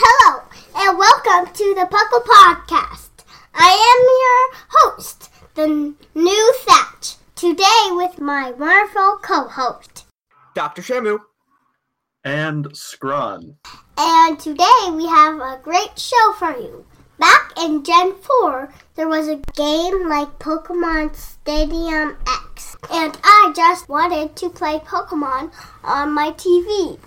Hello, and welcome to the Puckle Podcast. I am your host, the new Thatch, today with my wonderful co-host. Dr. Shamu. and Scrawn. And today we have a great show for you. Back in Gen 4, there was a game like Pokemon Stadium X, and I just wanted to play Pokemon on my TV.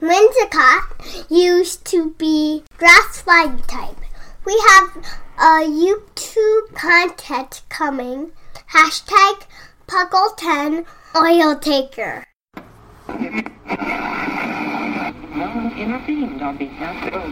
Whimsicott used to be grass flying type. We have a YouTube content coming. Hashtag Puckle10 Oil Taker. intervened on behalf of.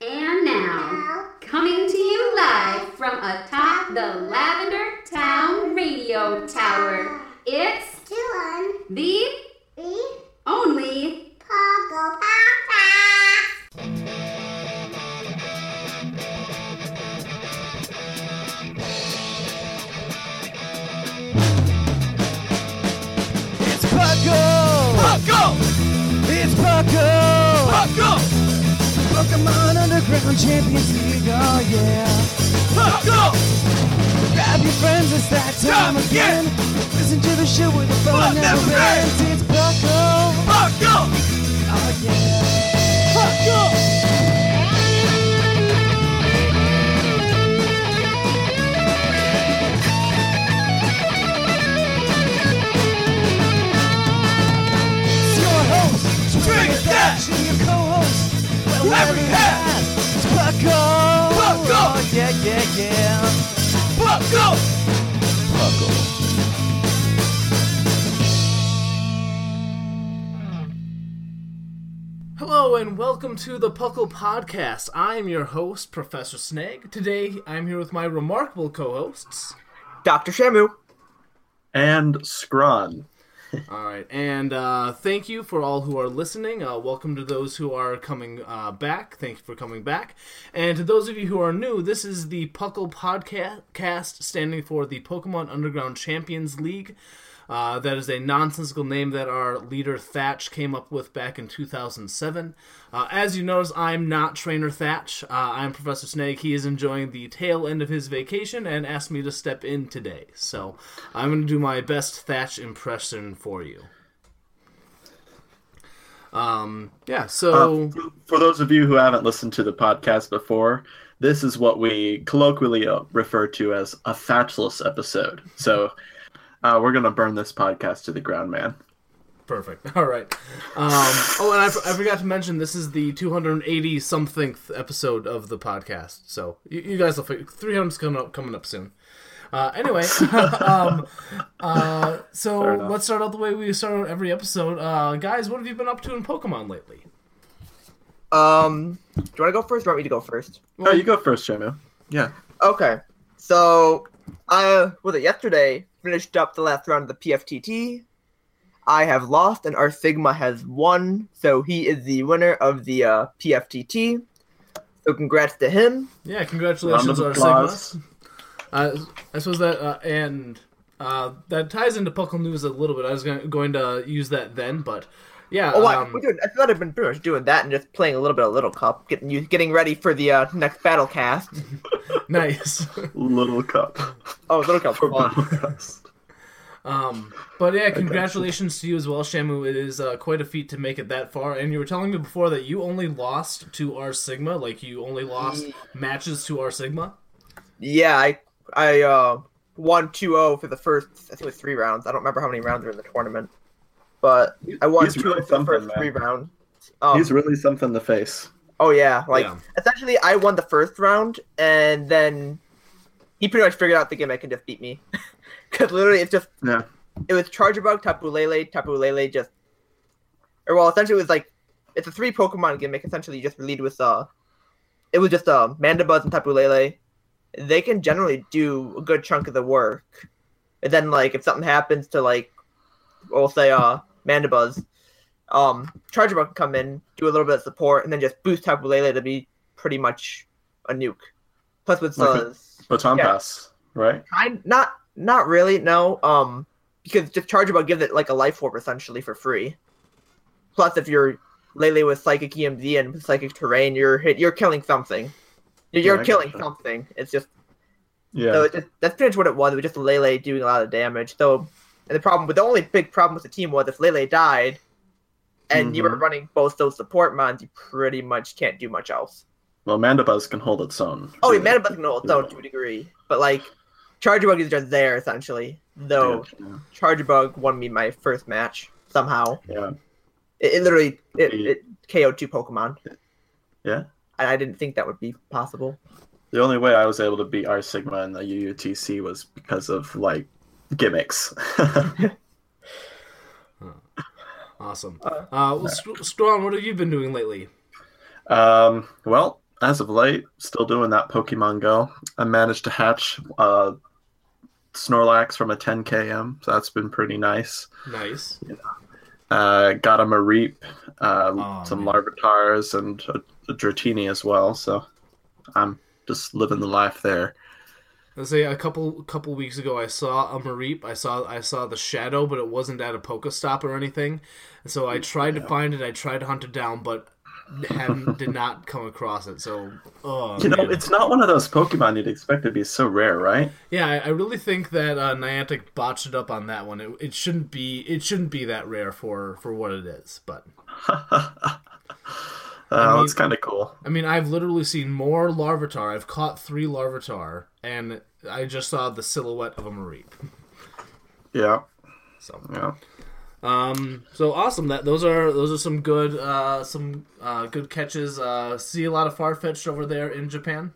And now, coming to you live from atop the Lavender Town Radio Tower, it's Dylan, the the only Puckle Podcast. it's Puckle! Puckle! It's Puckle! Puckle! Pokemon Underground Champions League, oh yeah. Puckle! Grab your friends, it's that time again. Listen to the show with the fun never ends. It's Puckle! Oh yeah. Puckle! It's your host, Drink Dash, and your co-host, well, Larry Hat. It's Puckle. Puckle. Oh, yeah, yeah, yeah. Puckle. Hello and welcome to the Puckle Podcast. I am your host, Professor Snag. Today I'm here with my remarkable co-hosts. Dr. Shamu. And Scrawn. All right, and uh, thank you for all who are listening. Uh, welcome to those who are coming uh, back. Thank you for coming back. And to those of you who are new, this is the Puckle Podcast, standing for the Pokemon Underground Champions League. Uh, that is a nonsensical name that our leader Thatch came up with back in 2007. Uh, as you notice, I'm not Trainer Thatch. Uh, I'm Professor Snake. He is enjoying the tail end of his vacation and asked me to step in today. So I'm going to do my best Thatch impression for you. Um, yeah, so. Uh, for, those of you who haven't listened to the podcast before, this is what we colloquially uh, refer to as a Thatchless episode. So uh, we're going to burn this podcast to the ground, man. Perfect. All right. Um, oh, and I, f- I forgot to mention this is the 280 something episode of the podcast. So you, you guys will figure 300's coming up coming up soon. Uh, anyway, um, uh, so let's start out the way we start out every episode. Uh, guys, what have you been up to in Pokemon lately? Um, do you want to go first or want me to go first? Oh, you go first, Shamu. Yeah. Okay. So, I, was it yesterday, finished up the last round of the PFTT. I have lost and R Sigma has won, so he is the winner of the uh, PFTT. So congrats to him. Yeah, congratulations, of our. Sigma. Uh, I suppose that uh, and uh, that ties into Puckle News a little bit. I was gonna, going to use that then, but yeah. Oh, I, um, we're doing, I thought I've been pretty much doing that and just playing a little bit of Little Cup, getting you getting ready for the uh, next battle cast. nice. Little cup. Oh, Little Cup's fun. Um, but yeah, congratulations to you as well, Shamu. It is uh, quite a feat to make it that far. And you were telling me before that you only lost to R Sigma, like you only lost matches to R Sigma. Yeah, I I uh won 2-0 for the first I think it was three rounds. I don't remember how many rounds were in the tournament. But I won He's 2-0 really for the first man. three rounds. Um, He's really something to face. Oh yeah, like Yeah. essentially I won the first round and then he pretty much figured out the gimmick and just beat me. Cuz literally it's just Yeah. it was Charjabug, Tapu Lele, Tapu Lele just or well, essentially it was like it's a three Pokemon gimmick. Essentially, you just lead with uh, it was just uh, Mandibuzz and Tapu Lele. They can generally do a good chunk of the work, and then like if something happens to like, we'll say uh, Mandibuzz, um, Charger can come in, do a little bit of support, and then just boost Tapu Lele to be pretty much a nuke. Plus with Like uh, Baton Yeah. pass, right? kind not not really no um because just Charjabug gives it like a life orb essentially for free plus if you're Lele with Psychium Z and psychic terrain you're hit you're killing something you're, you're Yeah, killing something it's just Yeah. so it just, that's pretty much what it was it was just Lele doing a lot of damage so and the problem but the only big problem with the team was if Lele died and you were Mhm. running both those support mons you pretty much can't do much else well, Mandibuzz can hold its own. Oh, yeah, really. Mandibuzz can hold its own to a degree, but like Charjabug is just there essentially. Though Yeah. Charjabug won me my first match somehow. Yeah. It, it literally it, Yeah. it KO'd two Pokemon. Yeah. And I didn't think that would be possible. The only way I was able to beat R Sigma in the UUTC was because of like gimmicks. Awesome. Uh, well, Str- Strawn, what have you been doing lately? um, well, as of late, still doing that Pokemon Go. I managed to hatch uh, Snorlax from a 10km, so that's been pretty nice. Nice. Uh, got a Mareep, uh, Oh, some man. Larvitars, and a, a Dratini as well. So I'm just living the life there. Let's say a couple couple weeks ago, I saw a Mareep. I saw I saw the shadow, but it wasn't at a Pokestop or anything. And so I tried to find it. I tried to hunt it down, but hadn't did not come across it. So, oh, You know, it's not one of those Pokemon you'd expect to be so rare, right? yeah, I, I really think that uh, Niantic botched it up on that one. It, it shouldn't be it shouldn't be that rare for for what it is. But Uh, it's kind of cool. I mean, I've literally seen more Larvitar. I've caught three Larvitar, and I just saw the silhouette of a Mareep. Yeah, So. yeah. Um, so awesome. That those are those are some good uh, some uh, good catches. Uh, see a lot of Farfetch'd over there in Japan.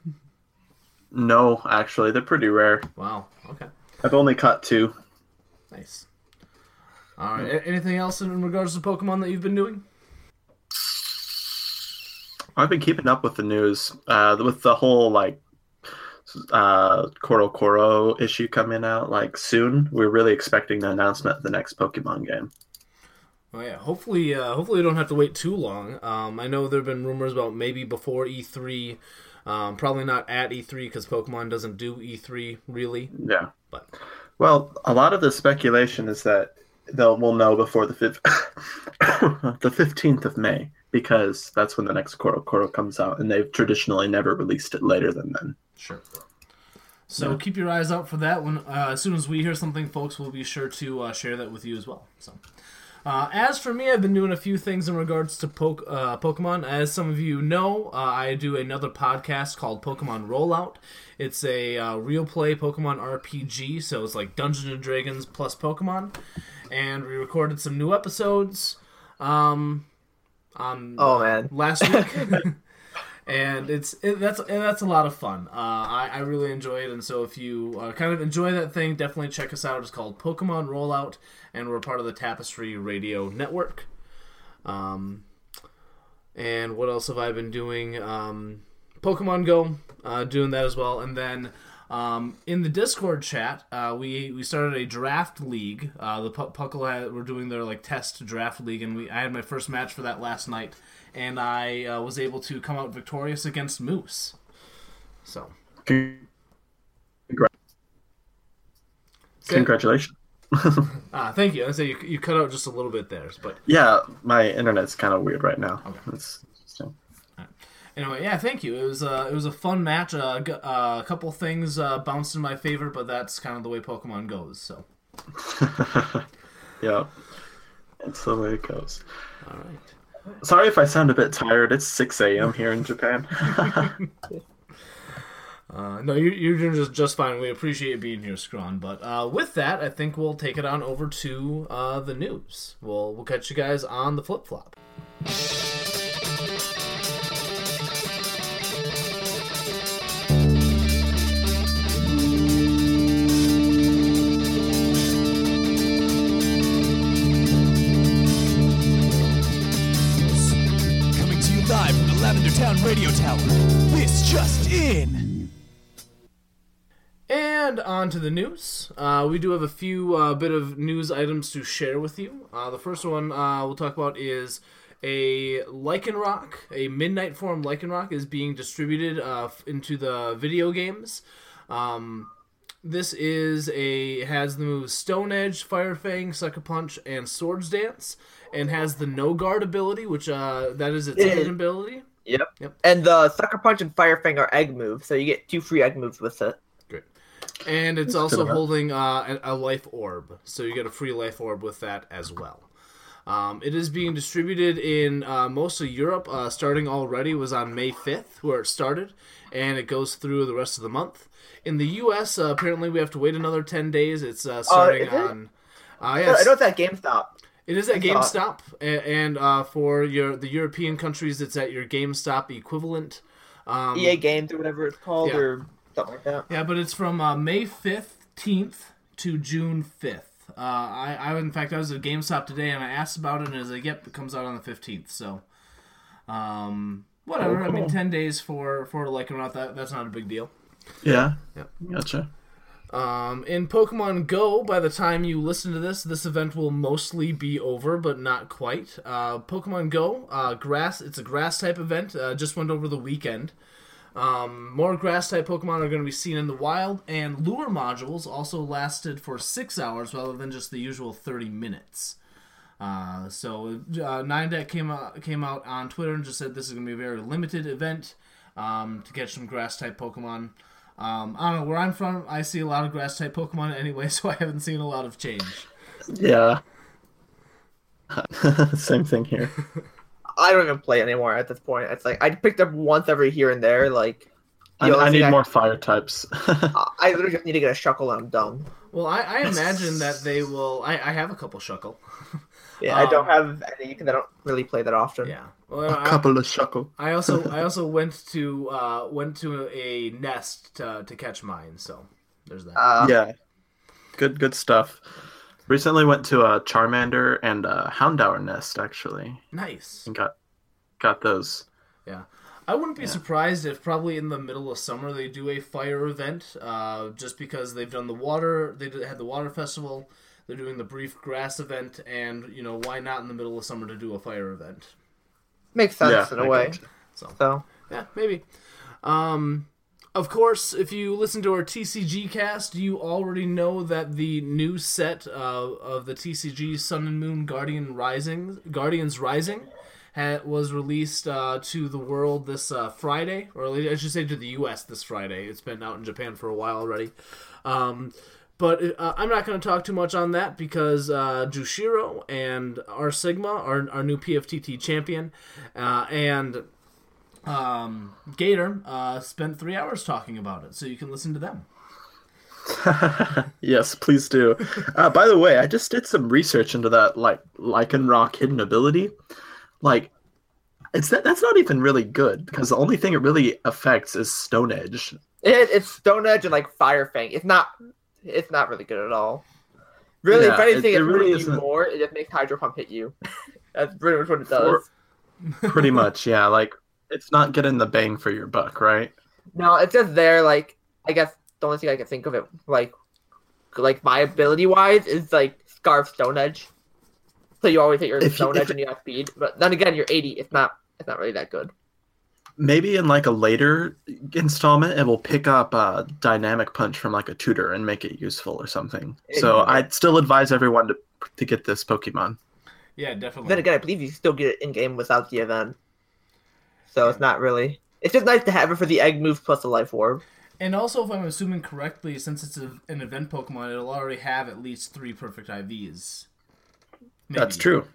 No, actually, they're pretty rare. Wow. Okay. I've only caught two. Nice. All right. A- anything else in regards to Pokemon that you've been doing? I've been keeping up with the news, uh, with the whole like uh CoroCoro issue coming out like soon. We're really expecting the announcement of the next Pokemon game. Oh yeah. Hopefully, uh, hopefully we don't have to wait too long. Um, I know there have been rumors about maybe before E3. Um, probably not at E3 because Pokemon doesn't do E3 really. Yeah. But Well, a lot of the speculation is that they'll we'll know before the fifth, the fifteenth of May because that's when the next CoroCoro comes out, and they've traditionally never released it later than then. Sure. So keep your eyes out for that. When uh, as soon as we hear something, folks, we'll be sure to uh, share that with you as well. So. Uh, as for me, I've been doing a few things in regards to po- uh, Pokemon. As some of you know, uh, I do another podcast called Pokemon Rollout. It's a uh, real play Pokemon RPG, so it's like Dungeons and Dragons plus Pokemon. And we recorded some new episodes um, on Oh man. last week, and it's it, that's that's a lot of fun. Uh, I, I really enjoy it, and so if you uh, kind of enjoy that thing, definitely check us out. It's called Pokemon Rollout, and we're part of the Tapestry Radio Network. Um, and what else have I been doing? Um, Pokemon Go, uh, doing that as well, and then. Um, in the Discord chat, uh, we we started a draft league. Uh, the Pu- Puckle had, were doing their like test draft league, and we I had my first match for that last night, and I uh, was able to come out victorious against Moose. So Congratulations. Ah, thank you. I say you, you cut out just a little bit there, but Yeah, my internet's kind of weird right now. It's interesting. anyway, yeah, thank you. It was uh, it was a fun match. Uh, uh, a couple things uh, bounced in my favor, but that's kind of the way Pokemon goes. So, Yeah, it's the way it goes. all right. Sorry if I sound a bit tired. It's 6 a.m. here in Japan. Uh, no, you, you're doing just, just fine. We appreciate you being here, Scrawn. But uh, with that, I think we'll take it on over to uh, the news. We'll we'll catch you guys on the flip flop. Radio This just in. And on to the news. Uh, we do have a few uh, bit of news items to share with you. Uh, the first one uh, we'll talk about is a Lycanroc, a midnight form Lycanroc, is being distributed uh, into the video games. Um, this is a has the moves Stone Edge, Fire Fang, Sucker Punch, and Swords Dance, and has the No Guard ability, which uh, that is its hidden ability. Yep. Yep. And the Sucker Punch and Fire Fang are egg moves, so you get two free egg moves with it. Great. And it's good also holding uh, a, a life orb, so you get a free life orb with that as well. Um, it is being distributed in uh, most of Europe. Uh, starting already was on May 5th, where it started, and it goes through the rest of the month. In the U.S., uh, apparently we have to wait another 10 days. It's uh, starting is it? on. Uh, I know it's at GameStop. It is at I GameStop, a- and uh, for your the European countries, it's at your GameStop equivalent. Um, EA Games or whatever it's called, yeah. or something like that. Yeah, but it's from uh, May 15th to June 5th. Uh, I, I, in fact, I was at GameStop today and I asked about it, and it's like, yep, it comes out on the 15th. So, um, whatever. I mean, 10 days for, for like, not that, that's not a big deal. Yeah. Yep. Gotcha. Um, in Pokemon Go, by the time you listen to this, this event will mostly be over, but not quite. Uh, Pokemon Go, uh, grass. It's a grass type event. Uh, just went over the weekend. Um, more grass type Pokemon are going to be seen in the wild, and lure modules also lasted for six hours rather than just the usual thirty minutes. Uh, so uh, Niantic came out came out on Twitter and just said this is going to be a very limited event um, to catch some grass type Pokemon. Um, I don't know where I'm from. I see a lot of grass type Pokemon anyway, so I haven't seen a lot of change. Yeah. Same thing here. I don't even play anymore at this point. It's like I picked up once every here and there. Like, I, the only I thing need more fire types. I, I literally just need to get a shuckle and I'm done. Well, I, I imagine that they will. I, I have a couple Shuckle. Yeah, I don't Um, have any because I don't really play that often. Yeah. Well, a I- couple of shuckle. I also I also went to uh, went to a nest to, to catch mine. So there's that. Uh, yeah. Good good stuff. Recently went to a Charmander and a Houndour nest actually. nice. And got got those. Yeah. I wouldn't be surprised if probably in the middle of summer they do a fire event, uh, just because they've done the water. They did, had the water festival. They're doing the brief grass event, and you know why not in the middle of summer to do a fire event? Makes sense Yeah, in I a way. So So yeah, maybe. Um, of course, if you listen to our TCG cast, you already know that the new set uh, of the TCG Sun and Moon Guardian Rising, Guardians Rising, ha- was released uh, to the world this uh, Friday, or I should say to the U.S. this Friday. It's been out in Japan for a while already. Um, but uh, I'm not going to talk too much on that because uh, Jushiro and R Sigma, our, our new PFTT champion, uh, and um, Gator uh, spent three hours talking about it, so you can listen to them. Yes, please do. Uh, by the way, I just did some research into that like Lycanroc hidden ability. Like, it's that that's not even really good because the only thing it really affects is Stone Edge. it, it's Stone Edge and like Fire Fang. It's not. It's not really good at all. Really, Yeah, if anything, it- it, really isn't- more. It just makes Hydro Pump hit you. That's pretty much what it does. For- Pretty much, yeah. Like, it's not getting the bang for your buck, right? No, it's just there. Like I guess the only thing I can think of it like like viability wise is like Scarf Stone Edge. So you always hit your If Stone if Edge and you have speed, but then again, you're 80. It's not. It's not really that good. Maybe in like a later installment, it will pick up a dynamic punch from like a tutor and make it useful or something. So might. I'd still advise everyone to to get this Pokemon. Yeah, definitely. Then again, I believe you still get it in game without the event. So it's not really. It's just nice to have it for the egg move plus the life orb. and also, if I'm assuming correctly, since it's a, an event Pokemon, it'll already have at least three perfect IVs. That's true.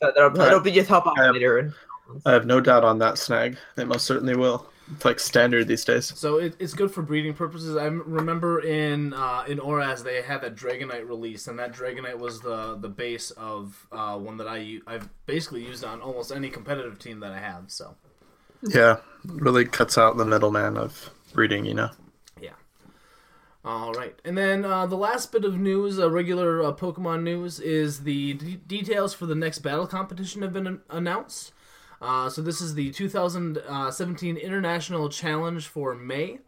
So that'll, that'll be just help out um, later. I have no doubt on that snag. They most certainly will. It's like standard these days. So it, it's good for breeding purposes. I remember in uh, in ORAS they had that Dragonite release, and that Dragonite was the the base of uh, one that I I've basically used on almost any competitive team that I have. So Yeah, really cuts out the middleman of breeding, you know. yeah. All right, and then uh, the last bit of news, uh, regular uh, Pokemon news, is the d- details for the next battle competition have been an- announced. Uh, so this is the 2017 International Challenge for May.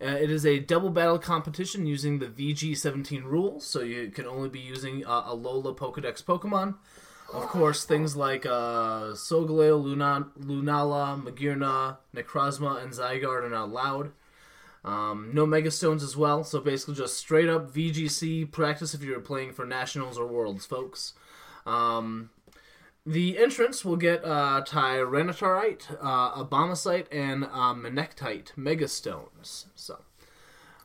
Uh, it is a double battle competition using the VG17 rules, so you can only be using uh, Alola Pokedex Pokemon. Of course, things like uh, Luna, Lunala, Magearna, Necrozma, and Zygarde are not allowed. Um, no Mega Stones as well, so basically just straight up VGC practice if you're playing for Nationals or Worlds, folks. Um, the entrance will get uh, Tyranitarite, uh, Abomasite, and uh, Manectite Mega Stones. So,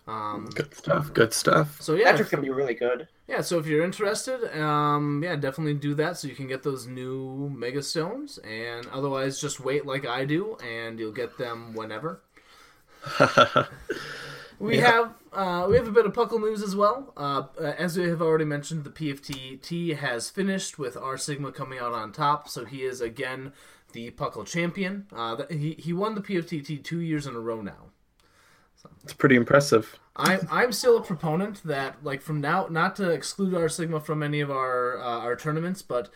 um, Good stuff. Good stuff. so yeah, Patrick's gonna be really good. yeah. So if you're interested, um, yeah, definitely do that so you can get those new Mega Stones. And otherwise, just wait like I do, and you'll get them whenever. We have uh, we have a bit of Puckle news as well. Uh, as we have already mentioned, the PFTT has finished with R Sigma coming out on top, so he is again the Puckle champion. Uh, he he won the PFTT two years in a row now. It's pretty impressive. I'm I'm still a proponent that like from now not to exclude R Sigma from any of our uh, our tournaments, but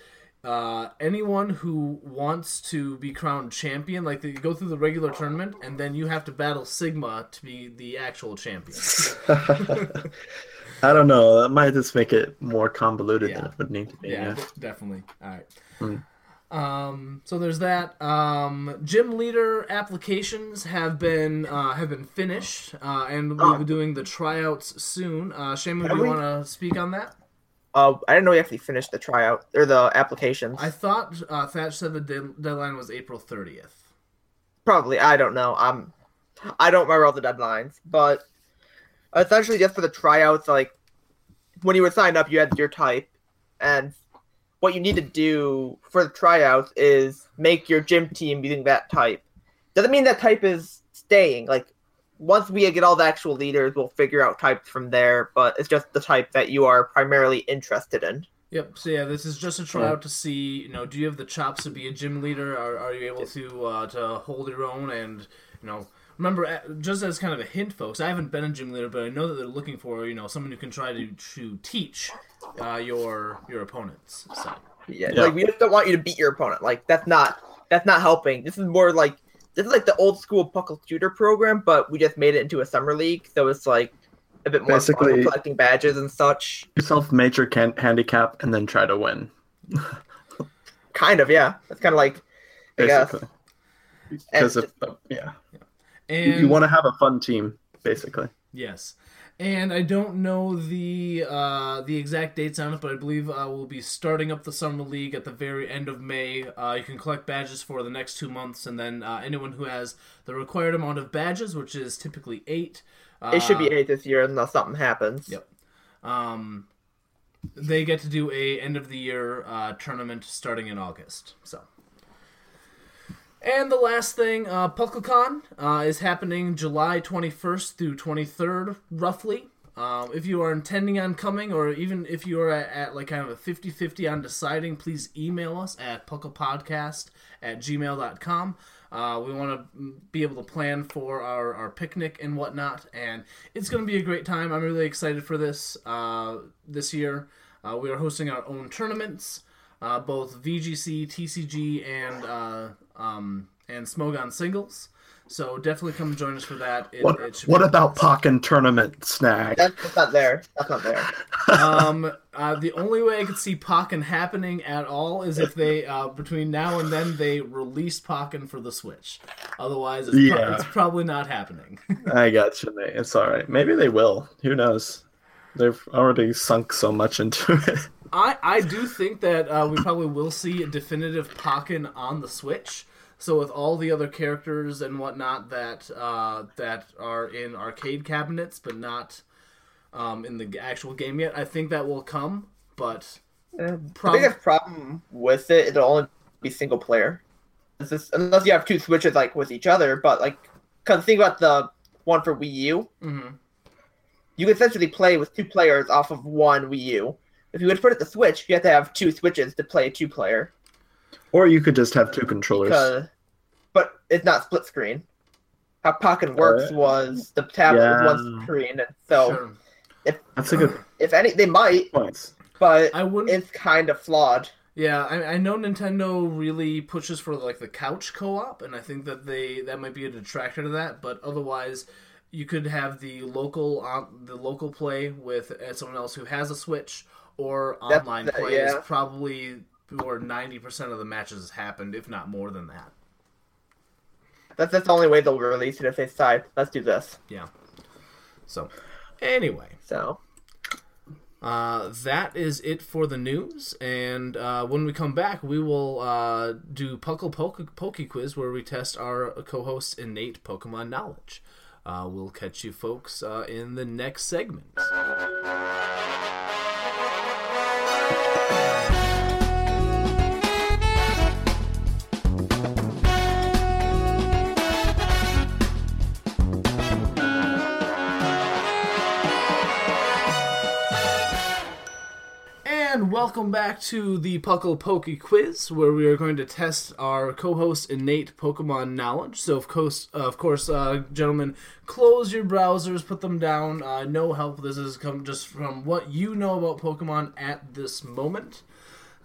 uh, anyone who wants to be crowned champion, like they go through the regular tournament, and then you have to battle Sigma to be the actual champion. I don't know. That might just make it more convoluted than it would need to be. Yeah, Yeah. definitely. All right. Um, so there's that. Um, gym leader applications have been uh, have been finished, uh, and we'll be doing the tryouts soon. Uh, Shaman, do you want to speak on that? Uh, I didn't know we actually finished the tryout or the applications. I thought uh, Thatch said the de- deadline was April 30th. Probably, I don't know. I'm, I don't remember all the deadlines, but essentially just for the tryouts, like when you were signed up, you had your type, and what you need to do for the tryouts is make your gym team using that type. Doesn't mean that type is staying. Like once we get all the actual leaders, we'll figure out types from there. But it's just the type that you are primarily interested in. Yep. So yeah, this is just a tryout to see. You know, do you have the chops to be a gym leader? Are, are you able to uh, to hold your own? And you know, remember, uh, just as kind of a hint, folks, I haven't been a gym leader, but I know that they're looking for you know someone who can try to to teach uh, your your opponents. So Yeah, Yeah. like we just don't want you to beat your opponent. Like that's not that's not helping. This is more like this is like the old school Puckle shooter program, but we just made it into a summer league, so it's like a bit more Basically- fun, collecting badges and such. Yourself major can- handicap and then try to win. Kind of, yeah. It's kind of like I guess. Because And- if uh, yeah, and you, you want to have a fun team, basically. Yes. And I don't know the uh, the exact dates on it, but I believe uh, we'll be starting up the summer league at the very end of May. Uh, you can collect badges for the next two months, and then uh, anyone who has the required amount of badges, which is typically eight, uh, It should be eight this year unless something happens. Yep. um, they get to do a end of the year uh, tournament starting in August. So. And the last thing, uh, PuckleCon uh, is happening July 21st through 23rd, roughly. Um, if you are intending on coming, or even if you are at, at like kind of a 50 50 on deciding, please email us at pucklepodcast at gmail.com. Uh, we want to be able to plan for our, our picnic and whatnot, and it's going to be a great time. I'm really excited for this uh, this year. Uh, we are hosting our own tournaments uh, both VGC, TCG, and uh, um, and Smogon singles. So definitely come join us for that. It, What it What be- about Pokken tournament snag? That's, that's not there. That's not there. um, uh, the only way I could see Pokken happening at all is if they uh, between now and then they release Pokken for the Switch. Otherwise, it's, pro- Yeah. it's probably not happening. I got you. mate. It's all right. Maybe they will. Who knows? They've already sunk so much into it. I, I do think that uh, we probably will see a definitive Pokken on the Switch. So with all the other characters and whatnot that uh, that are in arcade cabinets, but not um, in the actual game yet, I think that will come. But The prob- biggest problem with it, it'll only be single player. It's just, unless you have two switches like with each other, but like, cause think about the one for Wii U. Mhm. You can essentially play with two players off of one Wii U. If you would put it the Switch, you have to have two switches to play two player. Or you could just have two controllers. Because, but it's not split screen. How Pokken works Uh, was the tablet yeah. was one screen, and so sure. That's a good if any, they might, point. but I wouldn't. it's kind of flawed. Yeah, I, I know Nintendo really pushes for like the couch co-op, and I think that they that might be a detractor to that. But otherwise, you could have the local uh, the local play with uh, someone else who has a Switch, or online that- play is probably where ninety percent of the matches happened, if not more than that. That's that's the only way they'll release it if they decide let's do this. Yeah. So, anyway, So Uh, that is it for the news, and uh, when we come back, we will uh, do Puckle Poke, Poke Quiz, where we test our co-host's innate Pokemon knowledge. Uh, we'll catch you folks uh, in the next segment. And welcome back to the Puckle Poke Quiz, where we are going to test our co-host's innate Pokemon knowledge. So, of course, uh, of course, uh, gentlemen, close your browsers, put them down. Uh, no help. This is come just from what you know about Pokemon at this moment.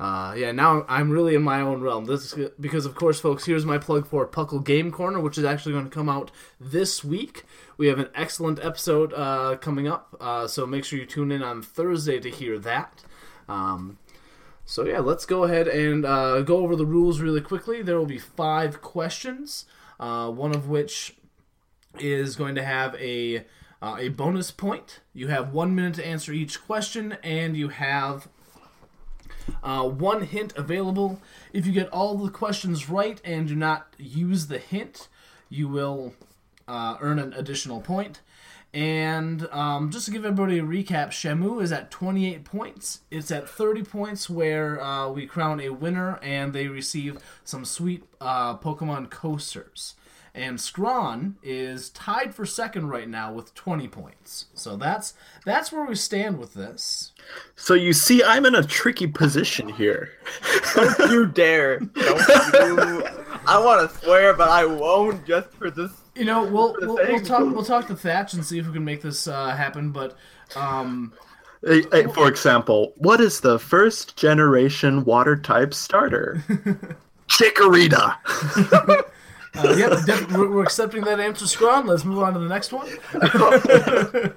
Uh, yeah, now I'm really in my own realm. This is because, of course, folks, here's my plug for Puckle Game Corner, which is actually going to come out this week. We have an excellent episode uh, coming up, uh, so make sure you tune in on Thursday to hear that. Um, so yeah, let's go ahead and uh, go over the rules really quickly. There will be five questions, uh, one of which is going to have a uh, a bonus point. You have one minute to answer each question, and you have uh, one hint available. If you get all the questions right and do not use the hint, you will uh, earn an additional point. And um, just to give everybody a recap, Shamu is at 28 points. It's at 30 points where uh, we crown a winner and they receive some sweet uh, Pokemon coasters. And Scrawn is tied for second right now with 20 points. So that's that's where we stand with this. So you see, I'm in a tricky position here. don't you dare! Don't you! I want to swear, but I won't just for this. You know, we'll we'll, we'll talk we'll talk to Thatch and see if we can make this uh, happen. But um, Uh, uh, For example, what is the first generation water type starter? Chikorita. uh, yep, def- we're, we're accepting that answer, Scrawn. Let's move on to the next one.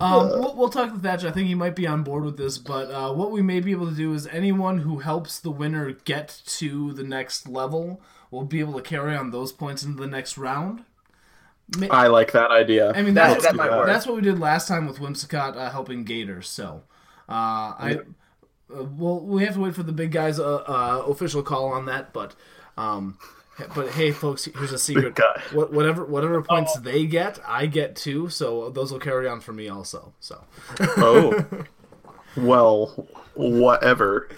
Um, we'll, we'll talk to Thatch. I think he might be on board with this, but uh, what we may be able to do is anyone who helps the winner get to the next level will be able to carry on those points into the next round. Ma- I like that idea. I mean, That- that's, that might work. that's what we did last time with Whimsicott uh, helping Gators. So, uh, I uh, well, we have to wait for the big guys' uh, uh, official call on that. But, um, but hey, folks, here's a secret: guy. what, whatever whatever points they get, I get too. So those will carry on for me also. So, oh. Well, whatever.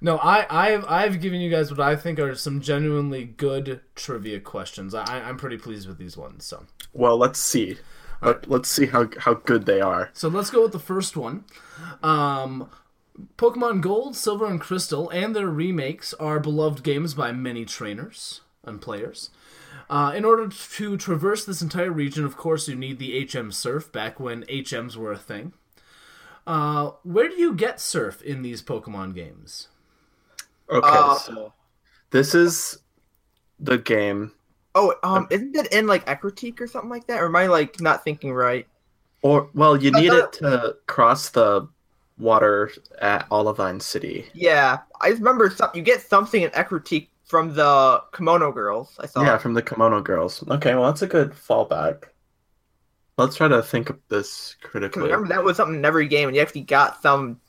No, I I've I've given you guys what I think are some genuinely good trivia questions. I, I'm pretty pleased with these ones. So. Well, let's see. Let, let's see how how good they are. So let's go with the first one. Um, Pokemon Gold, Silver, and Crystal and their remakes are beloved games by many trainers and players. Uh, in order to traverse this entire region, of course, you need the HM Surf back when HMs were a thing. Uh, where do you get Surf in these Pokemon games? Okay, Uh, so this is the game, Oh, um, isn't it in like Ecruteak or something like that? Or am I like not thinking right? or well, you need it to cross the water at Olivine City. Yeah, I remember some, you get something in Ecruteak from the Kimono Girls. I saw. Yeah, from the Kimono Girls. Okay, well, that's a good fallback. Let's try to think of this critically. remember that was something in every game, and you actually got some.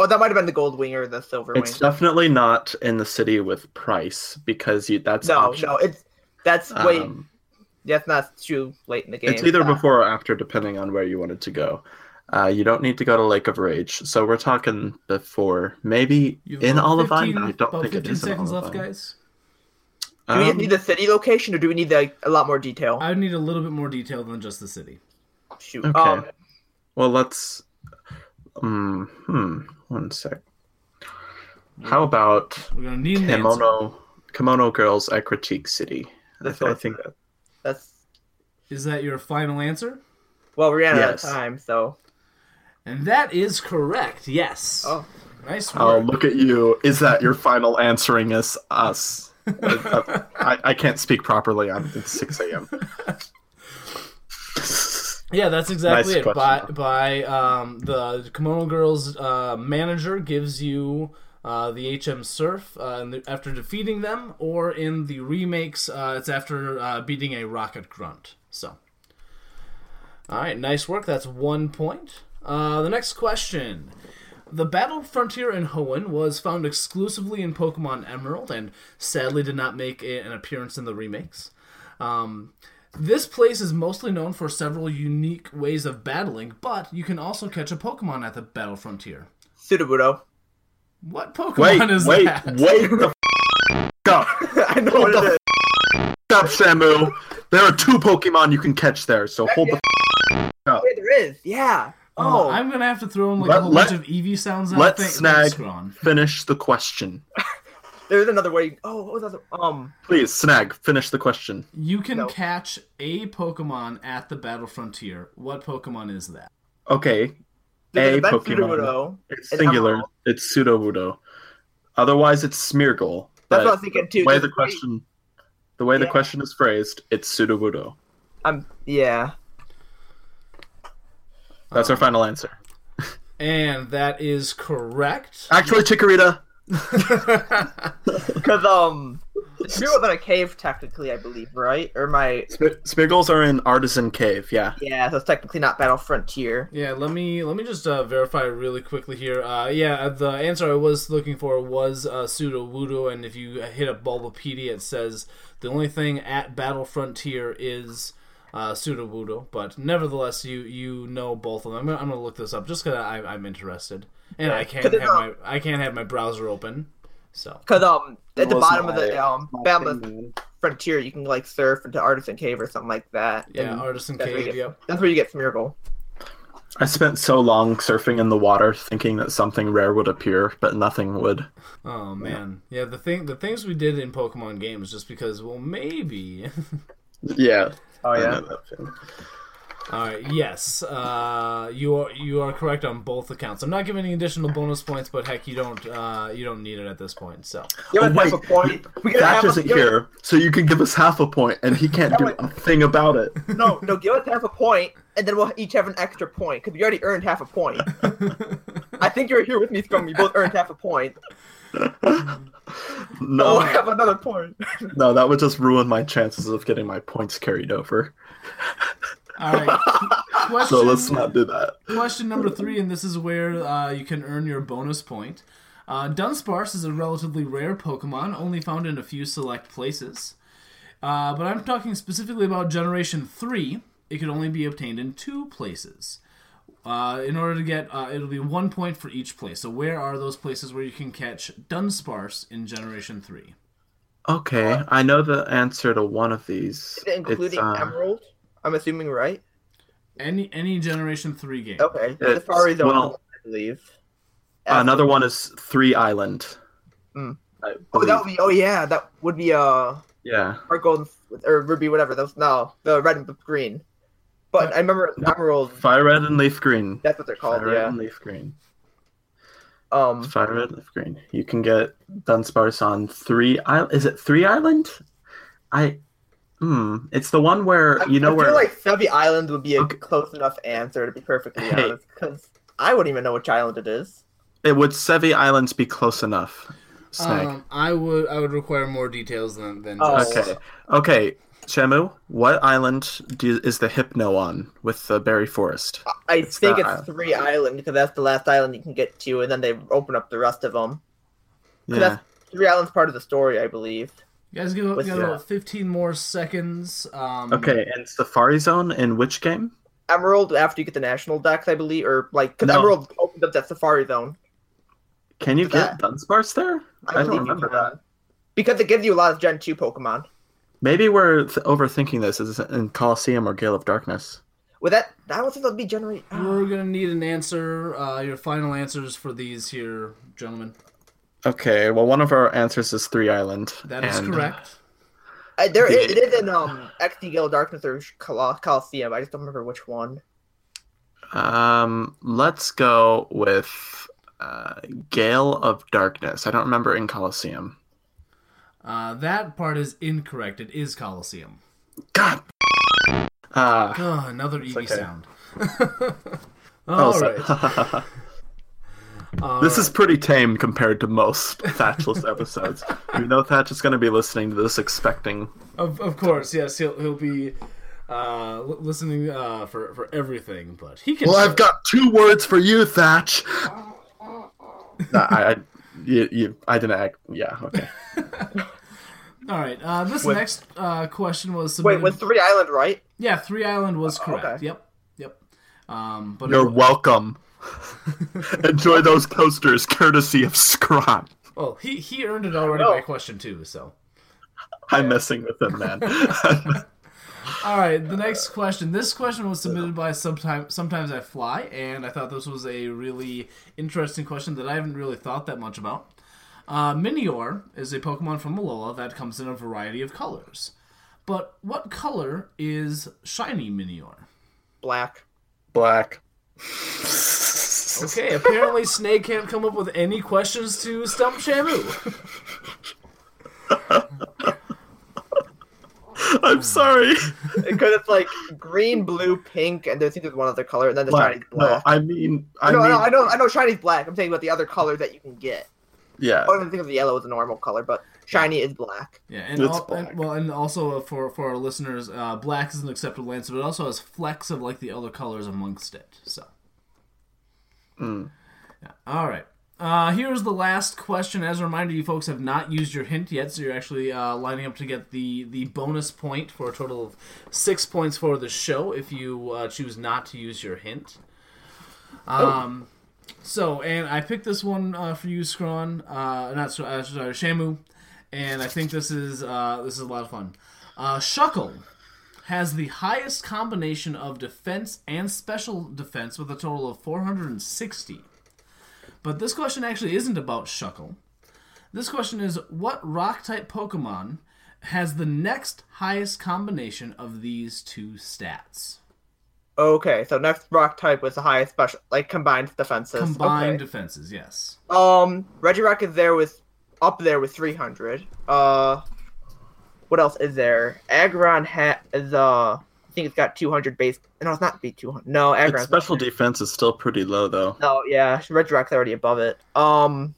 Oh, that might have been the Gold Wing or the Silver Wing. It's definitely not in the city with Pryce because you that's no, optional. no, it's that's way. Um, That's not too late in the game. It's either Uh, before or after, depending on where you wanted to go. Uh, you don't need to go to Lake of Rage, so we're talking before, maybe You've in about Olivine. 15 I don't about think it 15 in seconds left, guys. Do we Um, need the city location, or do we need like, a lot more detail? I need a little bit more detail than just the city. Shoot. Okay. Um, Well, let's. Um, hmm. One sec. How about We're gonna need an. Kimono Kimono Girls at Critique City? That's I, I what- think that's Is that your final answer? well, we ran out of time, so And that is correct. Yes. oh, Nice work. Oh, look at you. Is that your final answering us? Us. I, I can't speak properly. I'm it's 6 a.m. Yeah, that's exactly Nice it. By question. by um, the Kimono Girls uh, manager gives you uh, the HM Surf uh, the, after defeating them, or in the remakes, uh, it's after uh, beating a Rocket Grunt. So, all right, nice work. That's one point. Uh, the next question. The Battle Frontier in Hoenn was found exclusively in Pokemon Emerald and sadly did not make an appearance in the remakes. Um, this place is mostly known for several unique ways of battling, but you can also catch a Pokemon at the Battle Frontier. Sudowoodo. What Pokemon Wait, is wait, that? wait the f- up. I know what the it is. F- up, Samu. There are two Pokemon you can catch there, so hold the f- up. Yeah, there is. Yeah. Oh, Oh, I'm gonna have to throw in like Let- a whole let- bunch of Eevee sounds. Let Thank- Snag finish the question. there's another way. Oh, what was that? Um, Please, Snag, finish the question. You can No. catch a Pokemon at the Battle Frontier. What Pokemon is that? Okay, a a Pokemon. Sudowoodo. It's An singular. Emerald. It's Sudowoodo. Otherwise, it's Smeargle. That's what I was thinking too. The way the a great- question, the way the question is phrased, it's Sudowoodo. Um, yeah. That's our final answer. And that is correct. Actually, Chikorita. Because um, Smeargle was in a cave technically, I believe, right? Or my Sp- Smeargles are in Artisan Cave. Yeah. yeah, so it's technically not Battle Frontier. Yeah, let me let me just uh, verify really quickly here. Uh, yeah, the answer I was looking for was uh, Sudowoodo, and if you hit up Bulbapedia, it says the only thing at Battle Frontier is uh, Sudowoodo. But nevertheless, you you know both of them. I'm gonna, I'm gonna look this up just because I'm interested, and I can't have it's, my um, I can't have my browser open. So Because um, at the was bottom of the um my Battle thing. Frontier, you can like surf into Artisan Cave or something like that. yeah, and Artisan that's where you Cave. get- Yep. That's where you get Smeargle. I spent so long surfing in the water, thinking that something rare would appear, but nothing would. Oh man, yeah. The thing the things we did in Pokemon games just because well maybe. Yeah. Oh I yeah. Know. All right. Yes, uh, you are you are correct on both accounts. I'm not giving any additional bonus points, but heck, you don't uh, you don't need it at this point. So Give us oh, wait, point. We Thatch isn't give here, so you can give us half a point, and he can't do a thing about it. No, no, give us half a point, and then we'll each have an extra point because we already earned half a point. I think you're here with me, Scrum. We both earned half a point. No, We'll have another point. no, that would just ruin my chances of getting my points carried over. All right. Question, So let's not do that. question number three, and this is where uh, you can earn your bonus point. Uh, Dunsparce is a relatively rare Pokemon, only found in a few select places. Uh, but I'm talking specifically about Generation 3. It could only be obtained in two places. Uh, in order to get, uh, it'll be one point for each place. So, where are those places where you can catch Dunsparce in Generation 3? Okay, I know the answer to one of these. Is it including It's, uh, Emerald? I'm assuming, right? Any any Generation 3 game. Okay. It's- Safari Zone, well- I believe. Another one is Three Island. I Oh, that would be. Oh, yeah, that would be uh, Yeah. Heart Gold or Ruby, whatever. Those no, the red and the green. But I remember Emerald. Fire Red and Leaf Green. That's what they're called. Fire Red and Leaf Green. Um. Fire Red, and Leaf Green. You can get Dunsparce on Three Island. Is it Three Island? I. Hmm. It's the one where you know I where. I feel like Stubby Island would be a Okay. close enough answer to be perfectly Hey. honest, because I wouldn't even know which island it is. It would Sevii Islands be close enough? Snag. Um, I would I would require more details than than Oh. just- okay. Okay. Shamu, what island do is the Hypno on with the berry forest? I It's think it's island. Three Island because that's the last island you can get to, and then they open up the rest of them. Yeah. That's Three Islands part of the story, I believe. You guys give What's got about 15 more seconds. Um, Okay, and Safari Zone in which game? Emerald after you get the national dex, I believe, or like because No. Emerald opens up that Safari Zone. Can you get Dunsparce there? I, don't remember can. that. because it gives you a lot of Gen two Pokemon. Maybe we're th- overthinking this. Is it in Colosseum or Gale of Darkness? With that, I don't think that'll be generate. We're gonna need an answer. Uh, your final answers for these here, gentlemen. Okay, well, one of our answers is Three Island. That is and- correct. Uh, there The- is, it is in um XD Gale Darkness or Col- Colosseum. I just don't remember which one. Um, let's go with Uh, Gale of Darkness. I don't remember in Colosseum. Uh, that part is incorrect. It is Colosseum. God. Uh, Oh, another Eevee okay. sound. oh, All so- right. this is pretty tame compared to most Thatchless episodes. You know Thatch is going to be listening to this expecting. Of, of course, yes, he'll he'll be uh, li- listening uh, for for everything, but he can. Well, I've got two words for you, Thatch. Nah, I, I, you, you, I didn't act. Yeah, okay. All right. Uh, this Wait. next uh, question was Wait, submitted. was Three Island right? yeah, Three Island was correct. okay. Yep, yep. Um, but You're it- welcome. Enjoy those coasters, courtesy of Scrawn. well, he he earned it already by question two. So, I'm messing with him, man. all right. The next question. This question was submitted by sometimes sometimes I fly, and I thought this was a really interesting question that I haven't really thought that much about. Uh, Minior is a Pokemon from Alola that comes in a variety of colors. But what color is shiny Minior? Black. Black. Okay, apparently Snake can't come up with any questions to stump Shamu. I'm sorry. Because it's like green, blue, pink, and there's there's one other color, and then the Black. shiny's No. I mean, I no, mean, no, I know, I know, shiny's black. I'm saying about the other color that you can get. yeah. I don't even think of the yellow as a normal color, but shiny is black. Yeah, and, It's al- and black. well, and also uh, for for our listeners, uh, black is an acceptable answer, but it also has flecks of like the other colors amongst it. So, Hmm. yeah. all right. Uh, here's the last question. As a reminder, you folks have not used your hint yet, so you're actually uh, lining up to get the the bonus point for a total of six points for the show if you uh, choose not to use your hint. Um. So, and I picked this one uh, for you, Scrawn. Uh, not uh, sorry, Shamu. And I think this is uh, this is a lot of fun. Uh, Shuckle has the highest combination of defense and special defense with a total of 460. But this question actually isn't about Shuckle. This question is what rock type Pokemon has the next highest combination of these two stats? Okay, so next rock type was the highest special, like combined defenses. Combined Okay. defenses, yes. Um, Regirock is there with up there with 300. Uh, what else is there? Aggron ha- is uh, I think it's got 200 base. No, it's not B 200. No, Its Aggron. special defense is still pretty low, though. No, yeah, Regirock's already above it. Um,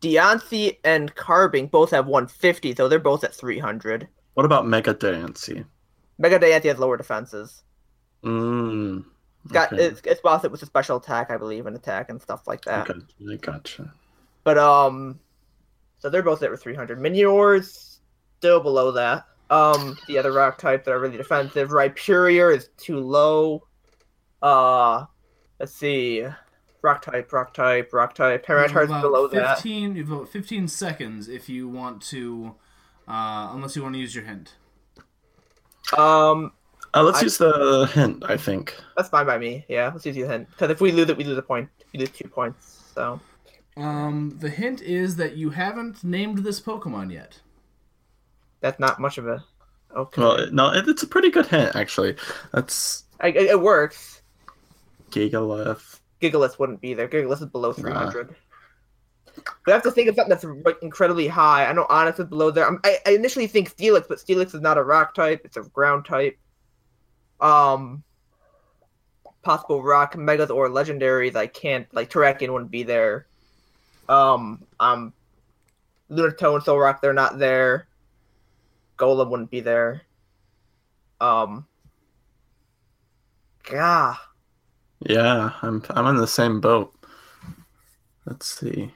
Diancie and Carbink both have 150, though they're both at 300. What about Mega Diancie? Mega Diancie has lower defenses. Mmm. It's got okay. it's, it's both with a special attack, I believe, and attack and stuff like that. Okay, I gotcha. But um, so they're both at 300. Minior's still below that. Um, the other rock types that are really defensive. Rhyperior is too low. Uh, let's see. Rock type, rock type, rock type. You have Tyranitar's about below that. 15, You have about 15 seconds if you want to, uh, unless you want to use your hint. Um, Uh, let's I- use the hint, I think. that's fine by me. Yeah, let's use the hint. Because if we lose it, we lose a point. We lose two points. So Um, the hint is that you haven't named this Pokemon yet. that's not much of a. Okay. Well, no, it, it's a pretty good hint, actually. That's I, it, it works. Gigalith. Gigalith wouldn't be there. Gigalith is below 300. We have to think of something that's like, incredibly high. I know Onix is below there. I'm, I, I initially think Steelix, but Steelix is not a rock type; it's a ground type. Um, possible rock megas or legendaries. I can't like Terrakion wouldn't be there. Um, um, Lunatone and Solrock, they're not there. Golem wouldn't be there. Um, gah. Yeah, I'm I'm in the same boat. Let's see.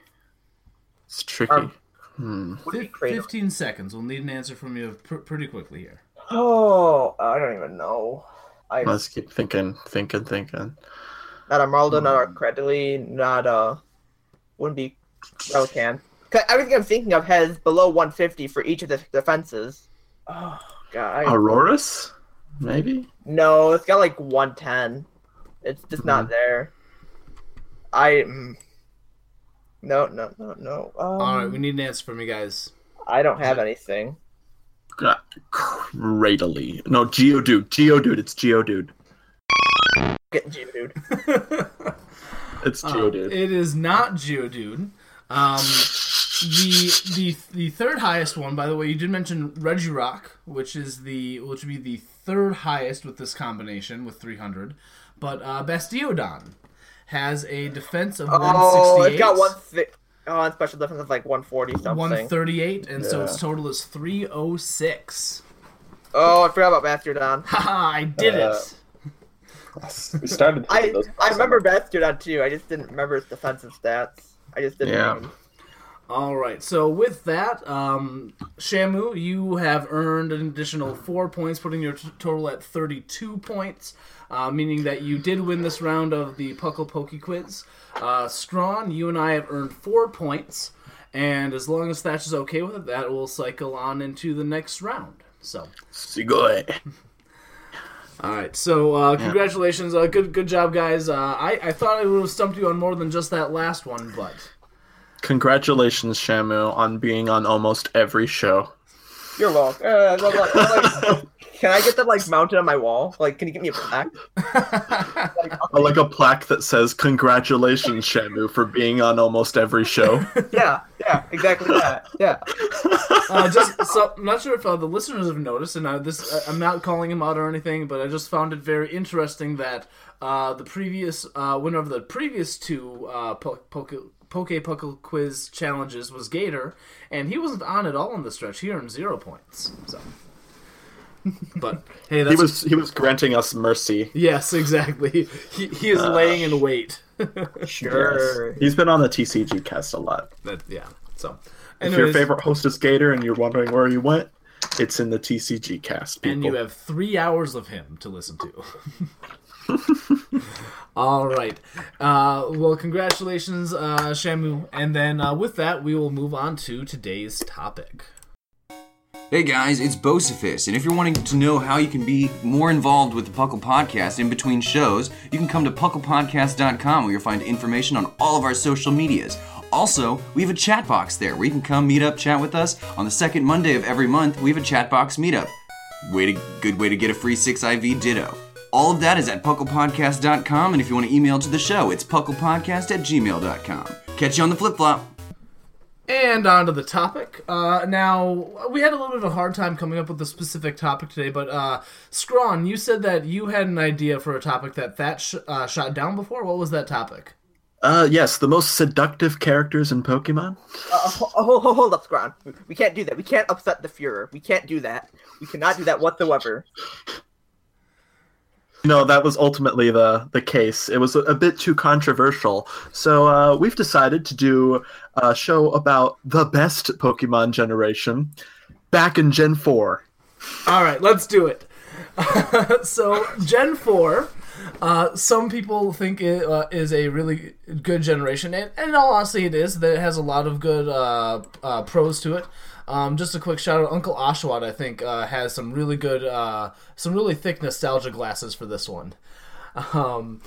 It's tricky. Um, hmm. Would be Fif- creative. 15 seconds. We'll need an answer from you pr- pretty quickly here. Oh, I don't even know. I Let's keep thinking, thinking, thinking. not a Marldo, not a Cradily, not a wouldn't be Relicanth. 'Cause Everything I'm thinking of has below 150 for each of the defenses. Oh god, I, Aurorus? Maybe? no, it's got like 110. It's just not there. I mm, no no no no. Um, All right, we need an answer from you guys. I don't have anything. Uh, Cradily. No, Geodude. Geodude. It's Geodude. Get Geodude. It's Geodude. It is not Geodude. Um, the the the third highest one, by the way, you did mention Regirock, which is the which would be the third highest with this combination with 300. But uh, Bastiodon has a defense of 168. Oh, it's got one. Thi- oh, and special defense of like 140 something. 138, and so its total is 306. Oh, I forgot about Bastardon. Haha, I did Uh, it. We started. I those- I remember Bastardon too. I just didn't remember his defensive stats. I just didn't. Yeah. All right. So with that, um, Shamu, you have earned an additional four points, putting your t- total at 32 points, uh, meaning that you did win this round of the Puckle Pokey Quiz. Uh, Scrawn, you and I have earned four points, and as long as Thatch is okay with it, that will cycle on into the next round. So. See Sugoi. All right, so uh, congratulations, uh, good good job, guys. Uh, I I thought I would have stumped you on more than just that last one, but Congratulations, Shamu, on being on almost every show. You're welcome. Uh, like- like- like- can I get that like mounted on my wall? Like, can you get me a plaque? Or like a plaque that says "Congratulations, Shamu, for being on almost every show." Yeah, yeah, exactly that. Yeah. uh, just so I'm not sure if uh, the listeners have noticed, and uh, this uh, I'm not calling him out or anything, but I just found it very interesting that uh, the previous uh, winner of the previous two uh, po- poke poke puckle quiz challenges was Gator, and he wasn't on at all in the stretch. He earned zero points. So, but hey, that's he was he was granting us mercy. yes, exactly. He, he is laying in wait. Sure. Yes. He's been on the TCG cast a lot. that yeah. So, If your favorite host is Gator and you're wondering where he went, it's in the TCG cast. People. and you have three hours of him to listen to. All right. Uh, well, congratulations, uh, Shamu. And then uh, with that, we will move on to today's topic. Hey guys, it's Bocephus, and if you're wanting to know how you can be more involved with the Puckle Podcast in between shows, you can come to pucklepodcast.com where you'll find information on all of our social medias. Also, we have a chat box there where you can come meet up, chat with us. On the second Monday of every month, we have a chat box meetup. Way to, good way to get a free 6IV Ditto. All of that is at pucklepodcast.com, and if you want to email to the show, it's pucklepodcast at gmail.com. Catch you on the flip flop. And on to the topic. Uh, now, we had a little bit of a hard time coming up with a specific topic today, but uh, Scrawn, you said that you had an idea for a topic that That sh- uh, shot down before. What was that topic? Uh, yes, the most seductive characters in Pokemon. Uh, ho- ho- ho- hold up, Scrawn. We- We can't do that. We can't upset the Fuhrer. We can't do that. We cannot do that whatsoever. No, that was ultimately the the case. It was a, a bit too controversial, so uh, we've decided to do a show about the best Pokemon generation back in Gen Four. All right, let's do it. so, Gen 4, uh, some people think it uh, is a really good generation, and, and in all honesty, it is. That it has a lot of good uh, uh, pros to it. Um, just a quick shout out, Uncle Oshawott, I think, uh, has some really good, uh, some really thick nostalgia glasses for this one. Um,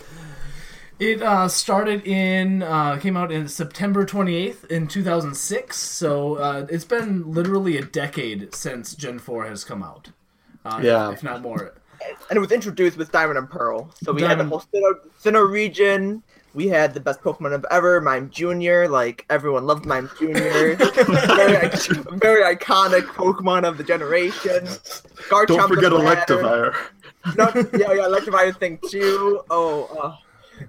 it uh, started in, uh, came out in September 28th in 2006, so uh, it's been literally a decade since Gen 4 has come out. Uh, Yeah. If not more. And it was introduced with Diamond and Pearl. So we had the whole Sinnoh, Sinnoh region. We had the best Pokemon of ever, Mime Jr. Like, everyone loved Mime Jr. very, very iconic Pokemon of the generation. Garchomp Don't forget. Electivire. No, yeah, yeah, Electivire thing too. Oh, uh,